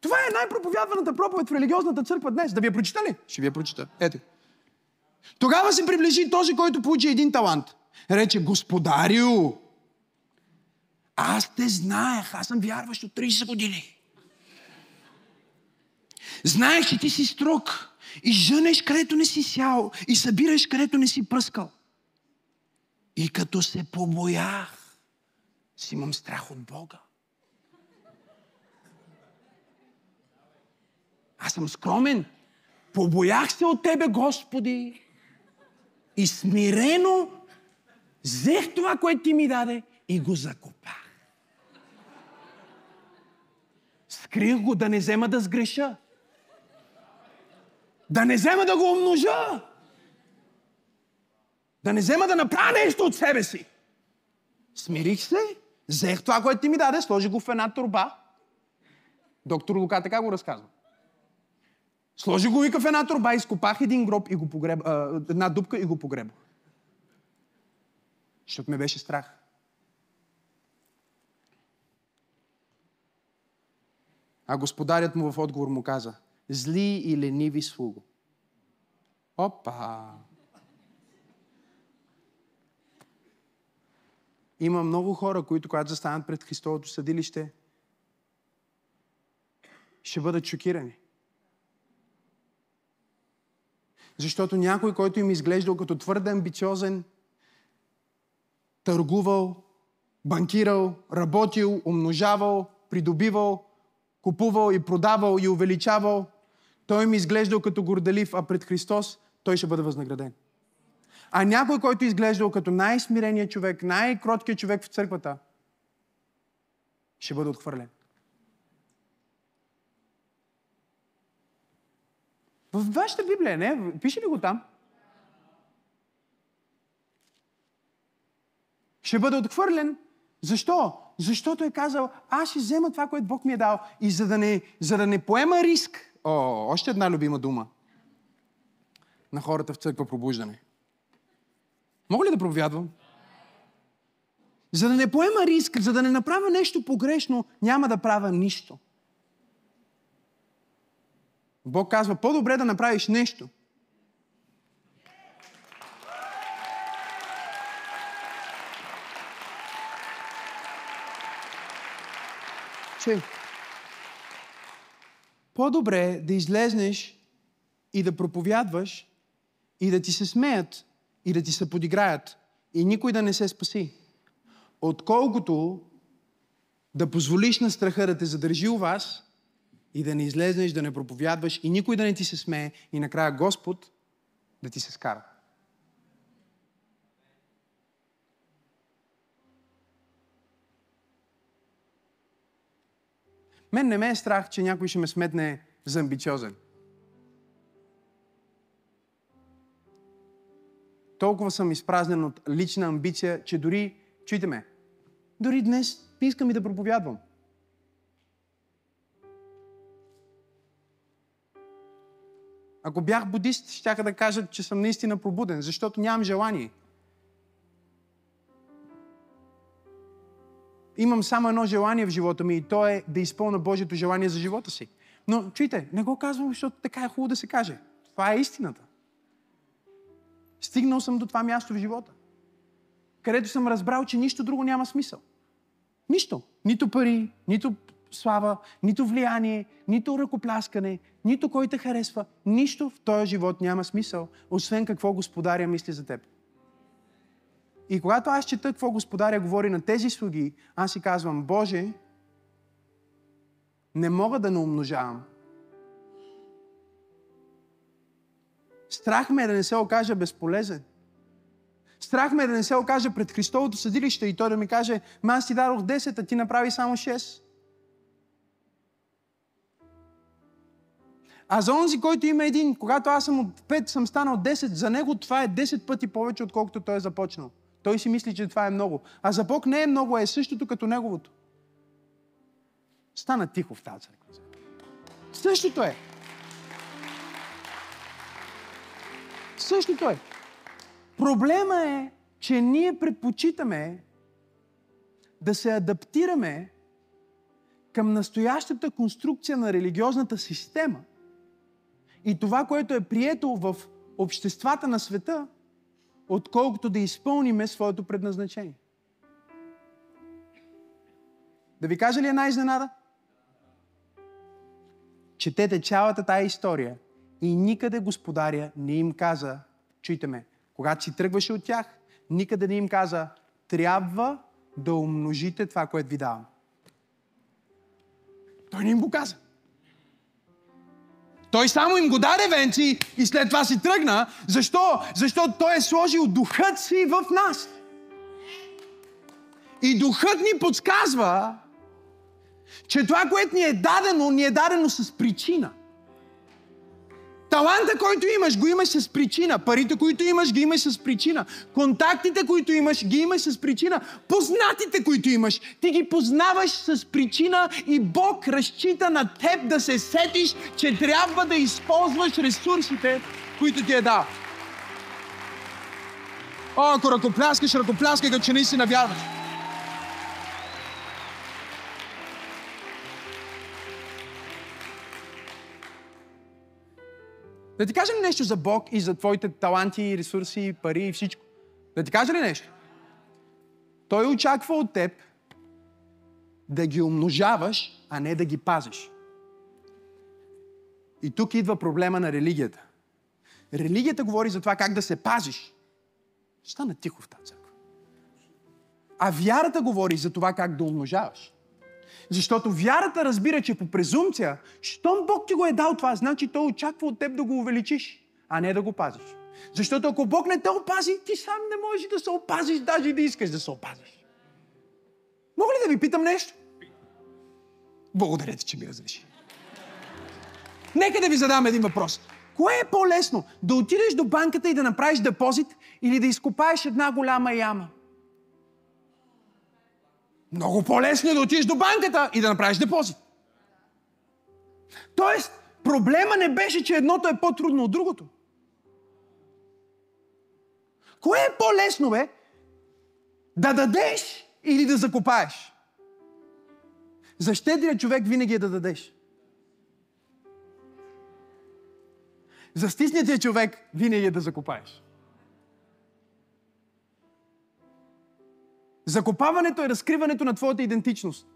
Това е най-проповядваната проповед в религиозната църква днес. Да ви я прочита ли? Ще ви я прочита. Ето. Тогава се приближи този, който получи един талант. Рече, Господарю, аз те знаех, аз съм вярващ от 30 години. Знаех, че ти си строг и жънеш където не си сял и събираш където не си пръскал. И като се побоях, си имам страх от Бога. Аз съм скромен. Побоях се от Тебе, Господи. И смирено взех това, което Ти ми даде и го закопах. Скрих го да не взема да сгреша. Да не взема да го умножа. Да не взема да направя нещо от себе си. Смирих се, взех това, което ти ми даде, сложи го в една турба. Доктор Лука така го разказва. Сложи го вика в една турба, изкопах един гроб и го погреб, а, една дупка и го погребах. Защото ме беше страх. А господарят му в отговор му каза, зли и лениви слуго. Опа! Има много хора, които, когато застанат пред Христовото съдилище, ще бъдат шокирани. Защото някой, който им изглеждал като твърде амбициозен, търгувал, банкирал, работил, умножавал, придобивал, купувал и продавал и увеличавал, той им изглеждал като горделив, а пред Христос той ще бъде възнаграден. А някой, който изглеждал като най-смиреният човек, най-кроткият човек в църквата, ще бъде отхвърлен. В вашата Библия, не? Пише ли го там? Ще бъде отхвърлен. Защо? Защото е казал, аз ще взема това, което Бог ми е дал. И за да не, за да не поема риск, о, още една любима дума на хората в църква пробуждане. Мога ли да проповядвам? За да не поема риск, за да не направя нещо погрешно, няма да правя нищо. Бог казва, по-добре да направиш нещо. Че, по-добре да излезнеш и да проповядваш и да ти се смеят и да ти се подиграят и никой да не се спаси, отколкото да позволиш на страха да те задържи у вас и да не излезнеш, да не проповядваш и никой да не ти се смее и накрая Господ да ти се скара. Мен не ме е страх, че някой ще ме сметне за амбициозен. Толкова съм изпразнен от лична амбиция, че дори, чуйте ме, дори днес не искам и да проповядвам. Ако бях будист, ще да кажат, че съм наистина пробуден, защото нямам желание. Имам само едно желание в живота ми и то е да изпълна Божието желание за живота си. Но, чуйте, не го казвам, защото така е хубаво да се каже. Това е истината. Стигнал съм до това място в живота, където съм разбрал, че нищо друго няма смисъл. Нищо. Нито пари, нито слава, нито влияние, нито ръкопляскане, нито кой те харесва. Нищо в този живот няма смисъл, освен какво Господаря мисли за теб. И когато аз чета какво Господаря говори на тези слуги, аз си казвам, Боже, не мога да не умножавам. Страх ме е да не се окажа безполезен. Страх ме е да не се окажа пред Христовото съдилище и той да ми каже, ма аз ти дадох 10, а ти направи само 6. А за онзи, който има един, когато аз съм от 5, съм станал 10, за него това е 10 пъти повече, отколкото той е започнал. Той си мисли, че това е много. А за Бог не е много, е същото като неговото. Стана тихо в тази църква. Същото е. Същото е. Проблема е, че ние предпочитаме да се адаптираме към настоящата конструкция на религиозната система и това, което е прието в обществата на света, отколкото да изпълниме своето предназначение. Да ви кажа ли една изненада? Четете цялата тая история и никъде господаря не им каза, чуйте ме, когато си тръгваше от тях, никъде не им каза, трябва да умножите това, което ви давам. Той не им го каза. Той само им го даде венци и след това си тръгна. Защо? Защото Той е сложил духът си в нас. И духът ни подсказва, че това, което ни е дадено, ни е дадено с причина – Таланта, който имаш, го имаш с причина. Парите, които имаш, ги имаш с причина. Контактите, които имаш, ги имаш с причина. Познатите, които имаш, ти ги познаваш с причина и Бог разчита на теб да се сетиш, че трябва да използваш ресурсите, които ти е дал. О, ако ръкопляскаш, ръкопляскай, като че наистина вярваш. Да ти кажа ли нещо за Бог и за твоите таланти, ресурси, пари и всичко? Да ти кажа ли нещо? Той очаква от теб да ги умножаваш, а не да ги пазиш. И тук идва проблема на религията. Религията говори за това как да се пазиш. Стана тихо в тази църква. А вярата говори за това как да умножаваш. Защото вярата разбира, че по презумпция, щом Бог ти го е дал това, значи Той очаква от теб да го увеличиш, а не да го пазиш. Защото ако Бог не те опази, ти сам не можеш да се опазиш, даже и да искаш да се опазиш. Мога ли да ви питам нещо? Благодаря ти, че ми разреши. Нека да ви задам един въпрос. Кое е по-лесно? Да отидеш до банката и да направиш депозит или да изкопаеш една голяма яма? Много по-лесно е да отидеш до банката и да направиш депозит. Тоест, проблема не беше, че едното е по-трудно от другото. Кое е по-лесно, бе? Да дадеш или да закопаеш? За щедрия човек винаги е да дадеш. За стиснятия човек винаги е да закопаеш. Закопаването е разкриването на твоята идентичност.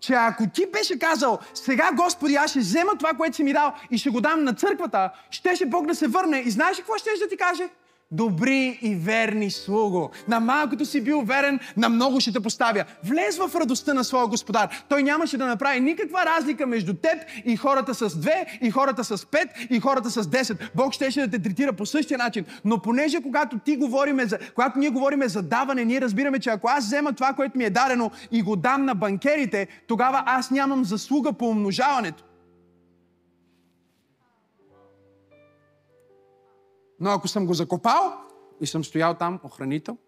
Че ако ти беше казал, сега Господи, аз ще взема това, което си ми дал и ще го дам на църквата, щеше Бог да се върне и знаеш ли какво ще да ти каже? Добри и верни слуго. На малкото си бил верен, на много ще те поставя. Влез в радостта на своя господар. Той нямаше да направи никаква разлика между теб и хората с две, и хората с пет, и хората с десет. Бог щеше да те третира по същия начин. Но понеже когато ти говориме за, когато ние говориме за даване, ние разбираме, че ако аз взема това, което ми е дадено и го дам на банкерите, тогава аз нямам заслуга по умножаването. Но ако съм го закопал и съм стоял там охранител,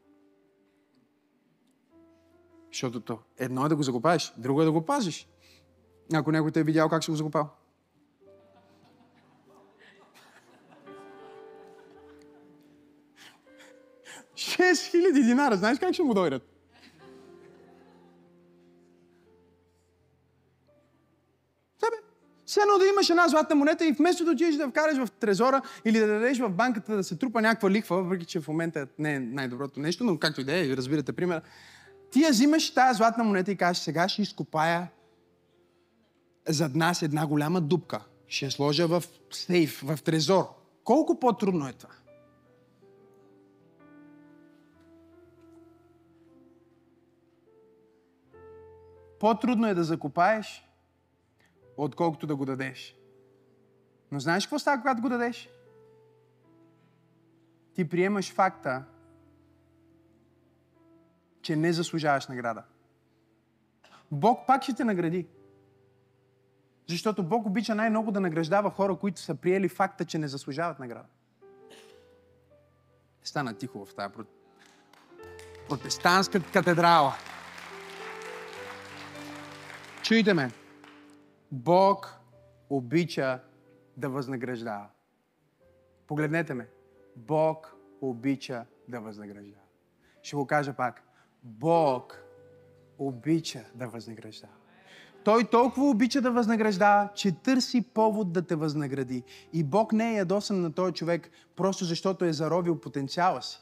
защото то едно е да го закопаеш, друго е да го пазиш. Ако някой те е видял как си го закопал. Шест хиляди динара, знаеш как ще му дойдат? Все едно да имаш една златна монета и вместо да отидеш да вкараш в трезора или да дадеш в банката да се трупа някаква лихва, въпреки че в момента не е най-доброто нещо, но както и да е, разбирате пример, ти я взимаш тази златна монета и кажеш, сега ще изкопая зад нас една голяма дупка. Ще я сложа в сейф, в трезор. Колко по-трудно е това? По-трудно е да закопаеш отколкото да го дадеш. Но знаеш какво става, когато го дадеш? Ти приемаш факта, че не заслужаваш награда. Бог пак ще те награди. Защото Бог обича най-много да награждава хора, които са приели факта, че не заслужават награда. Стана тихо в тази протестантска катедрала. Чуйте ме. Бог обича да възнаграждава. Погледнете ме. Бог обича да възнаграждава. Ще го кажа пак. Бог обича да възнаграждава. Той толкова обича да възнаграждава, че търси повод да те възнагради. И Бог не е ядосан на този човек, просто защото е заровил потенциала си.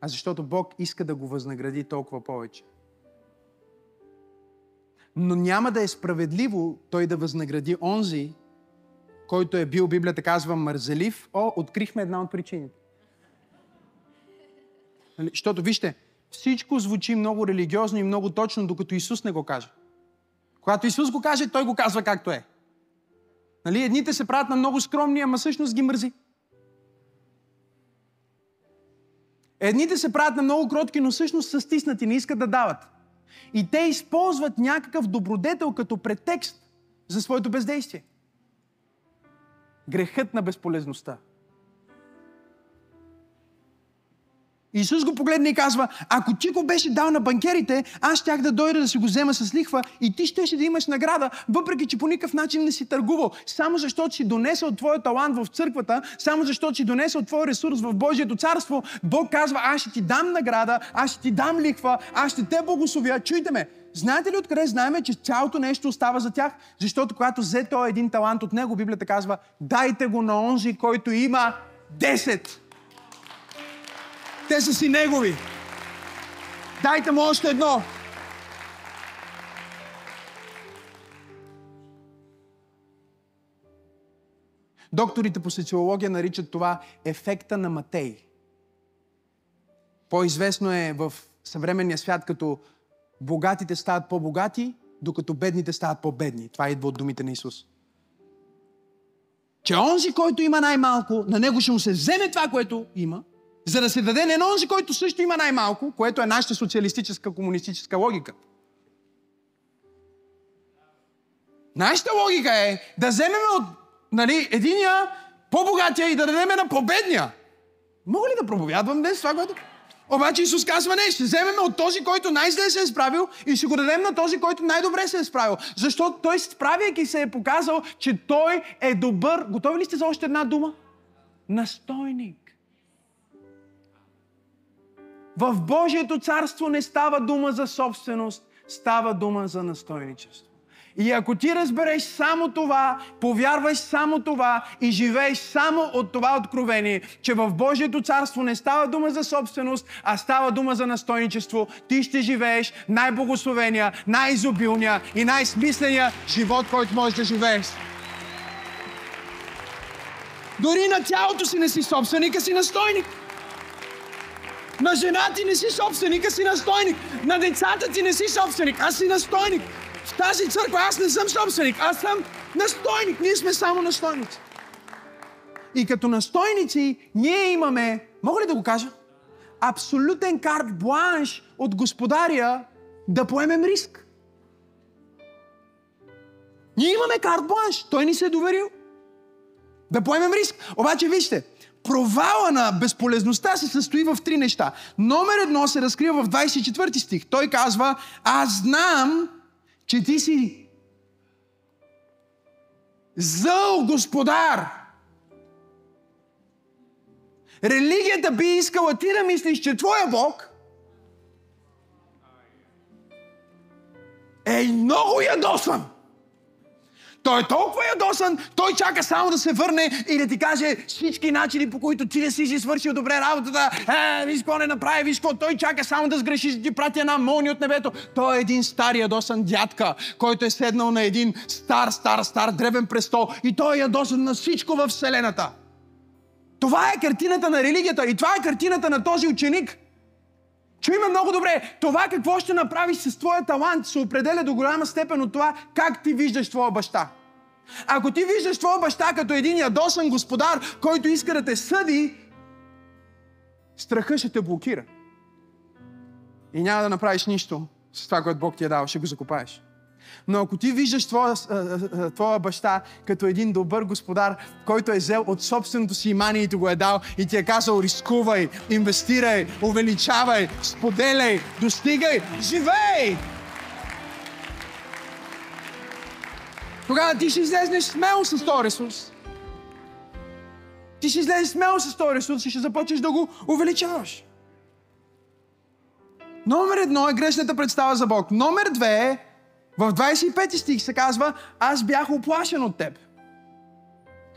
А защото Бог иска да го възнагради толкова повече. Но няма да е справедливо той да възнагради онзи, който е бил, Библията казва, мързелив. О, открихме една от причините. Нали? Защото, вижте, всичко звучи много религиозно и много точно, докато Исус не го каже. Когато Исус го каже, Той го казва както е. Нали? Едните се правят на много скромни, ама всъщност ги мързи. Едните се правят на много кротки, но всъщност са стиснати, не искат да дават. И те използват някакъв добродетел като претекст за своето бездействие. Грехът на безполезността. Исус го погледна и казва, ако ти го беше дал на банкерите, аз щях да дойда да си го взема с лихва и ти щеше да имаш награда, въпреки че по никакъв начин не си търгувал. Само защото си донесъл твоя талант в църквата, само защото си донесъл твой ресурс в Божието царство, Бог казва, аз ще ти дам награда, аз ще ти дам лихва, аз ще те благословя. Чуйте ме, Знаете ли откъде знаеме, че цялото нещо остава за тях? Защото когато взе той един талант от него, Библията казва, дайте го на онзи, който има 10. Те са си негови. Дайте му още едно. Докторите по социология наричат това ефекта на Матей. По-известно е в съвременния свят като богатите стават по-богати, докато бедните стават по-бедни. Това идва от думите на Исус. Че онзи, който има най-малко, на него ще му се вземе това, което има, за да се даде на онзи, който също има най-малко, което е нашата социалистическа, комунистическа логика. Нашата логика е да вземем от нали, единия по-богатия и да дадем на по-бедния. Мога ли да проповядвам днес това, което... Обаче Исус казва, не, ще вземем от този, който най-зле се е справил и ще го дадем на този, който най-добре се е справил. Защото той, справяйки се, е показал, че той е добър. Готови ли сте за още една дума? Настойник. В Божието царство не става дума за собственост, става дума за настойничество. И ако ти разбереш само това, повярваш само това и живееш само от това откровение, че в Божието царство не става дума за собственост, а става дума за настойничество, ти ще живееш най-благословения, най-изобилния и най-смисления живот, който можеш да живееш. Дори на тялото си не си собственик, а си настойник. На жена ти не си собственик, а си настойник. На децата ти не си собственик, а си настойник. В тази църква аз не съм собственик, аз съм настойник. Ние сме само настойници. И като настойници, ние имаме, мога ли да го кажа? Абсолютен карт бланш от господаря да поемем риск. Ние имаме карт бланш. Той ни се е доверил. Да поемем риск. Обаче вижте, провала на безполезността се състои в три неща. Номер едно се разкрива в 24 стих. Той казва, аз знам, че ти си зъл господар. Религията би искала ти да мислиш, че твоя Бог е много ядосан. Той е толкова ядосан, той чака само да се върне и да ти каже всички начини, по които ти не си си свършил добре работата. Е, виж какво не направи, виж какво. Той чака само да сгрешиш, да ти прати една молния от небето. Той е един стар ядосан дядка, който е седнал на един стар, стар, стар древен престол и той е ядосан на всичко в Вселената. Това е картината на религията и това е картината на този ученик. Чуй ме много добре. Това какво ще направиш с твоя талант се определя до голяма степен от това как ти виждаш твоя баща. Ако ти виждаш твоя баща като един ядосан господар, който иска да те съди, страха ще те блокира. И няма да направиш нищо с това, което Бог ти е дал. Ще го закопаеш. Но ако ти виждаш твоя, твоя баща като един добър господар, който е взел от собственото си имание и ти го е дал и ти е казал рискувай, инвестирай, увеличавай, споделяй, достигай, живей! Тогава ти ще излезнеш смело с този ресурс. Ти ще излезеш смело с този ресурс и ще започнеш да го увеличаваш. Номер едно е грешната представа за Бог. Номер две е, в 25 стих се казва, аз бях оплашен от теб.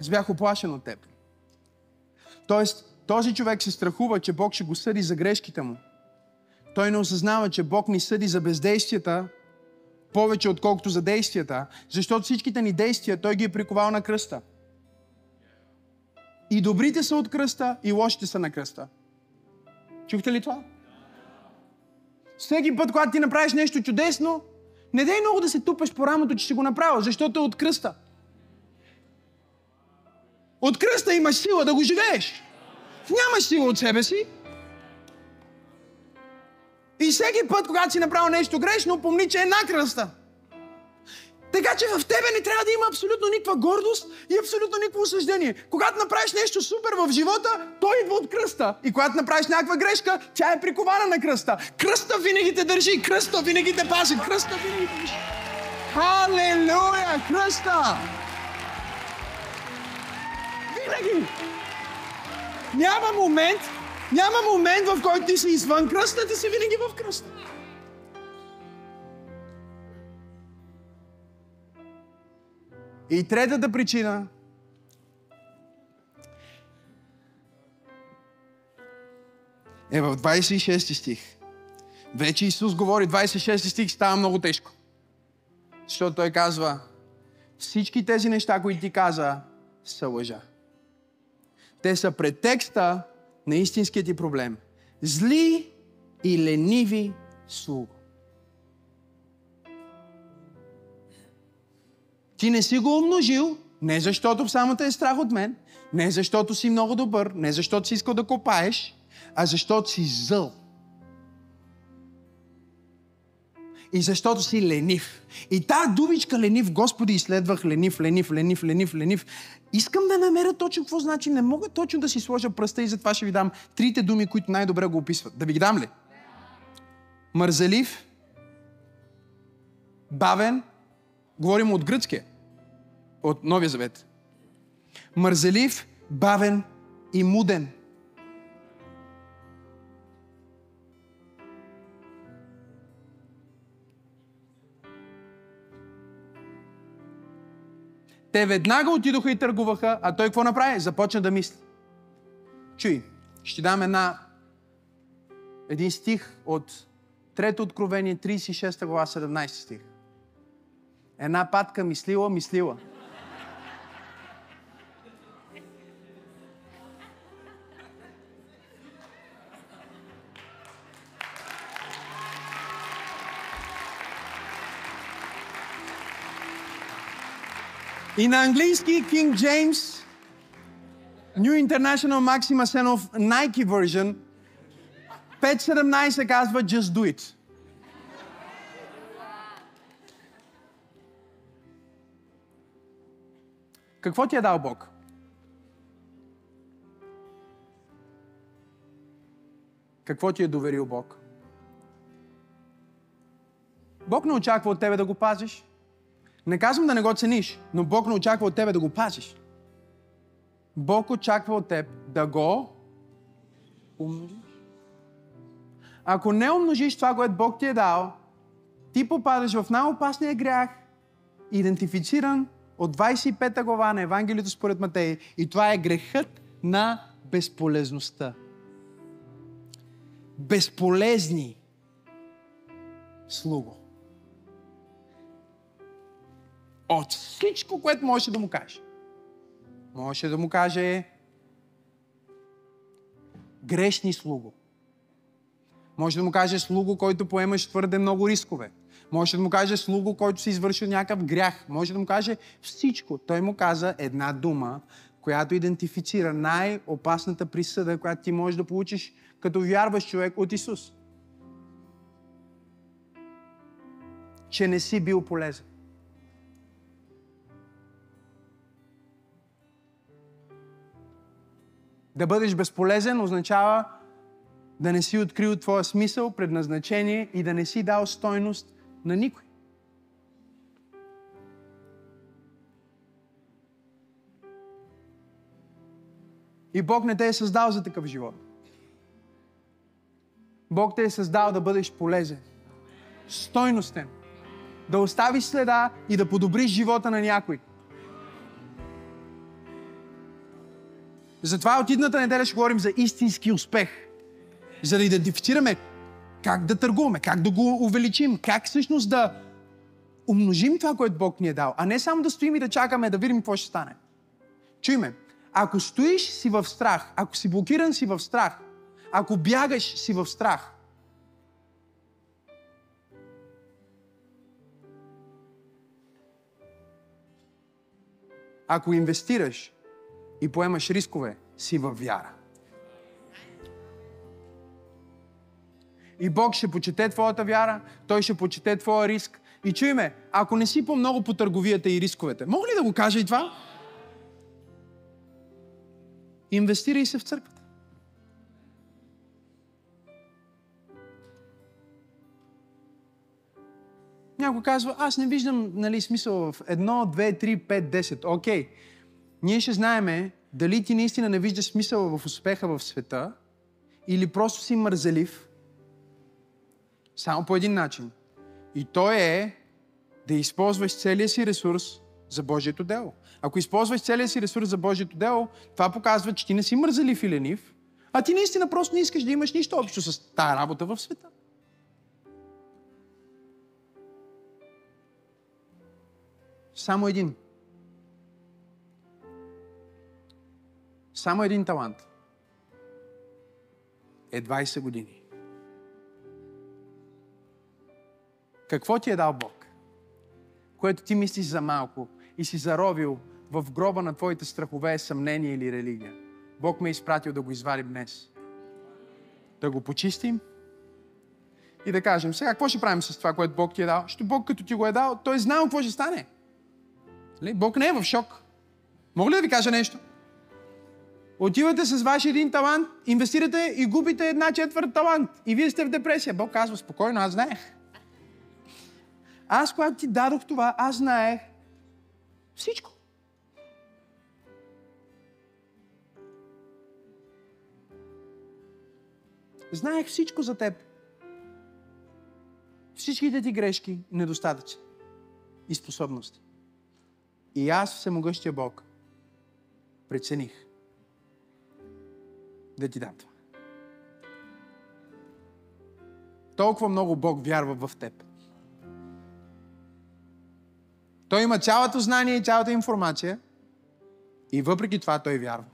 Аз бях оплашен от теб. Тоест, този човек се страхува, че Бог ще го съди за грешките му. Той не осъзнава, че Бог ни съди за бездействията, повече отколкото за действията, защото всичките ни действия Той ги е приковал на кръста. И добрите са от кръста, и лошите са на кръста. Чухте ли това? Всеки път, когато ти направиш нещо чудесно, не дай много да се тупаш по рамото, че си го направил, защото е от кръста. От кръста имаш сила да го живееш. Нямаш сила от себе си. И всеки път, когато си направил нещо грешно, помни, че е на кръста. Така че в тебе не трябва да има абсолютно никаква гордост и абсолютно никакво осъждение. Когато направиш нещо супер в живота, той идва от кръста. И когато направиш някаква грешка, тя е прикована на кръста. Кръста винаги те държи, кръста винаги те пази, кръста винаги те държи. Халелуя! Кръста! Винаги! Няма момент, няма момент, в който ти си извън кръста, ти си винаги в кръста. И третата причина е в 26 стих. Вече Исус говори, 26 стих става много тежко. Защото Той казва, всички тези неща, които ти каза, са лъжа. Те са претекста на истинският ти проблем. Зли и лениви слуги. Ти не си го умножил, не защото само те е страх от мен, не защото си много добър, не защото си искал да копаеш, а защото си зъл. И защото си ленив. И тази думичка ленив, Господи, изследвах ленив, ленив, ленив, ленив, ленив. Искам да намеря точно какво значи. Не мога точно да си сложа пръста и затова ще ви дам трите думи, които най-добре го описват. Да ви ги дам ли? Мързелив, бавен, говорим от гръцкия, от Новия Завет. Мързелив, бавен и муден. Те веднага отидоха и търгуваха, а той какво направи? Започна да мисли. Чуй, ще дам една, един стих от Трето откровение, 36 глава, 17 стих. Една патка мислила, мислила. И на английски King James, New International Maxima Senov Nike version, 5.17 казва Just do it. Какво ти е дал Бог? Какво ти е доверил Бог? Бог не очаква от тебе да го пазиш. Не казвам да не го цениш, но Бог не очаква от тебе да го пазиш. Бог очаква от теб да го умножиш. Ако не умножиш това, което Бог ти е дал, ти попадаш в най-опасния грях, идентифициран от 25 глава на Евангелието според Матей. И това е грехът на безполезността. Безполезни слуго от всичко, което можеше да му каже. Можеше да му каже грешни слуго. Може да му каже слуго, който поемаш твърде много рискове. Може да му каже слуго, който си извършил някакъв грях. Може да му каже всичко. Той му каза една дума, която идентифицира най-опасната присъда, която ти можеш да получиш като вярваш човек от Исус. че не си бил полезен. Да бъдеш безполезен означава да не си открил твоя смисъл, предназначение и да не си дал стойност на никой. И Бог не те е създал за такъв живот. Бог те е създал да бъдеш полезен, стойностен, да оставиш следа и да подобриш живота на някой. Затова от идната неделя ще говорим за истински успех. За да идентифицираме как да търгуваме, как да го увеличим, как всъщност да умножим това, което Бог ни е дал, а не само да стоим и да чакаме да видим какво ще стане. Чуй ме, ако стоиш си в страх, ако си блокиран си в страх, ако бягаш си в страх, ако инвестираш и поемаш рискове, си във вяра. И Бог ще почете твоята вяра, Той ще почете твоя риск. И чуй ме, ако не си по-много по търговията и рисковете, мога ли да го кажа и това? Инвестирай се в църквата. Някой казва, аз не виждам нали, смисъл в едно, две, три, пет, десет. Окей, ние ще знаеме дали ти наистина не виждаш смисъл в успеха в света или просто си мързелив само по един начин. И то е да използваш целия си ресурс за Божието дело. Ако използваш целия си ресурс за Божието дело, това показва, че ти не си мързелив и ленив, а ти наистина просто не искаш да имаш нищо общо с тази работа в света. Само един. Само един талант. Е 20 години. Какво ти е дал Бог? Което ти мислиш за малко и си заровил в гроба на твоите страхове, съмнение или религия. Бог ме е изпратил да го извадим днес. Да го почистим и да кажем, сега какво ще правим с това, което Бог ти е дал? Що Бог като ти го е дал, той е знал какво ще стане. Нали? Бог не е в шок. Мога ли да ви кажа нещо? Отивате с ваш един талант, инвестирате и губите една четвърт талант. И вие сте в депресия. Бог казва, спокойно, аз знаех. Аз, когато ти дадох това, аз знаех всичко. Знаех всичко за теб. Всичките ти грешки, недостатъци и способности. И аз, Всемогъщия Бог, прецених да ти дам това. Толкова много Бог вярва в теб. Той има цялото знание и цялата информация и въпреки това той вярва.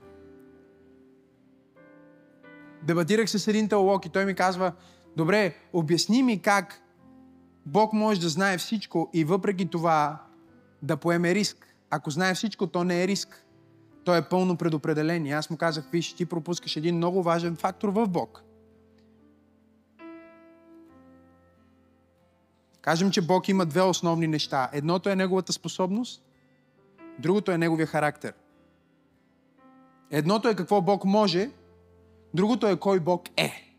Дебатирах се с един теолог и той ми казва, добре, обясни ми как Бог може да знае всичко и въпреки това да поеме риск. Ако знае всичко, то не е риск. То е пълно предопределение. Аз му казах, виж, ти пропускаш един много важен фактор в Бог. Кажем, че Бог има две основни неща. Едното е Неговата способност, другото е Неговия характер. Едното е какво Бог може, другото е кой Бог е.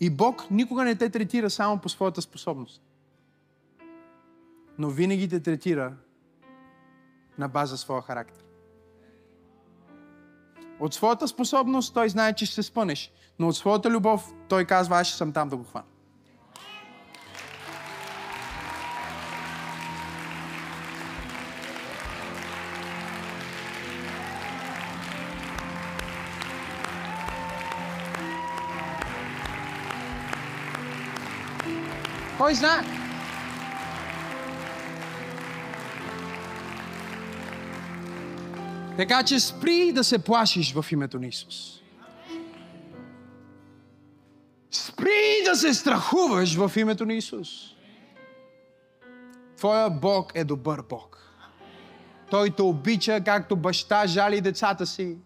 И Бог никога не те третира само по своята способност но винаги те третира на база своя характер. От своята способност той знае, че ще се спънеш, но от своята любов той казва, аз ще съм там да го хвана. Кой знае? Така че спри да се плашиш в името на Исус. Спри да се страхуваш в името на Исус. Твоя Бог е добър Бог. Той те обича, както баща жали децата си.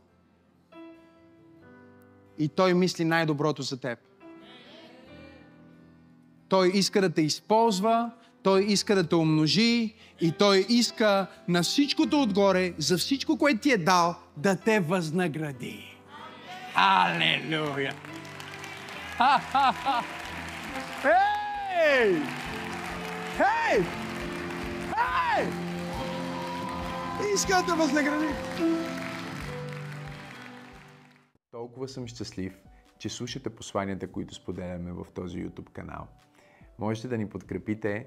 И Той мисли най-доброто за теб. Той иска да те използва, Той иска да те умножи и Той иска на всичкото отгоре, за всичко, което ти е дал, да те възнагради. Алелуя! Ей! Хей! Хей! Иска да възнагради. Толкова съм щастлив, че слушате посланията, които споделяме в този YouTube канал. Можете да ни подкрепите,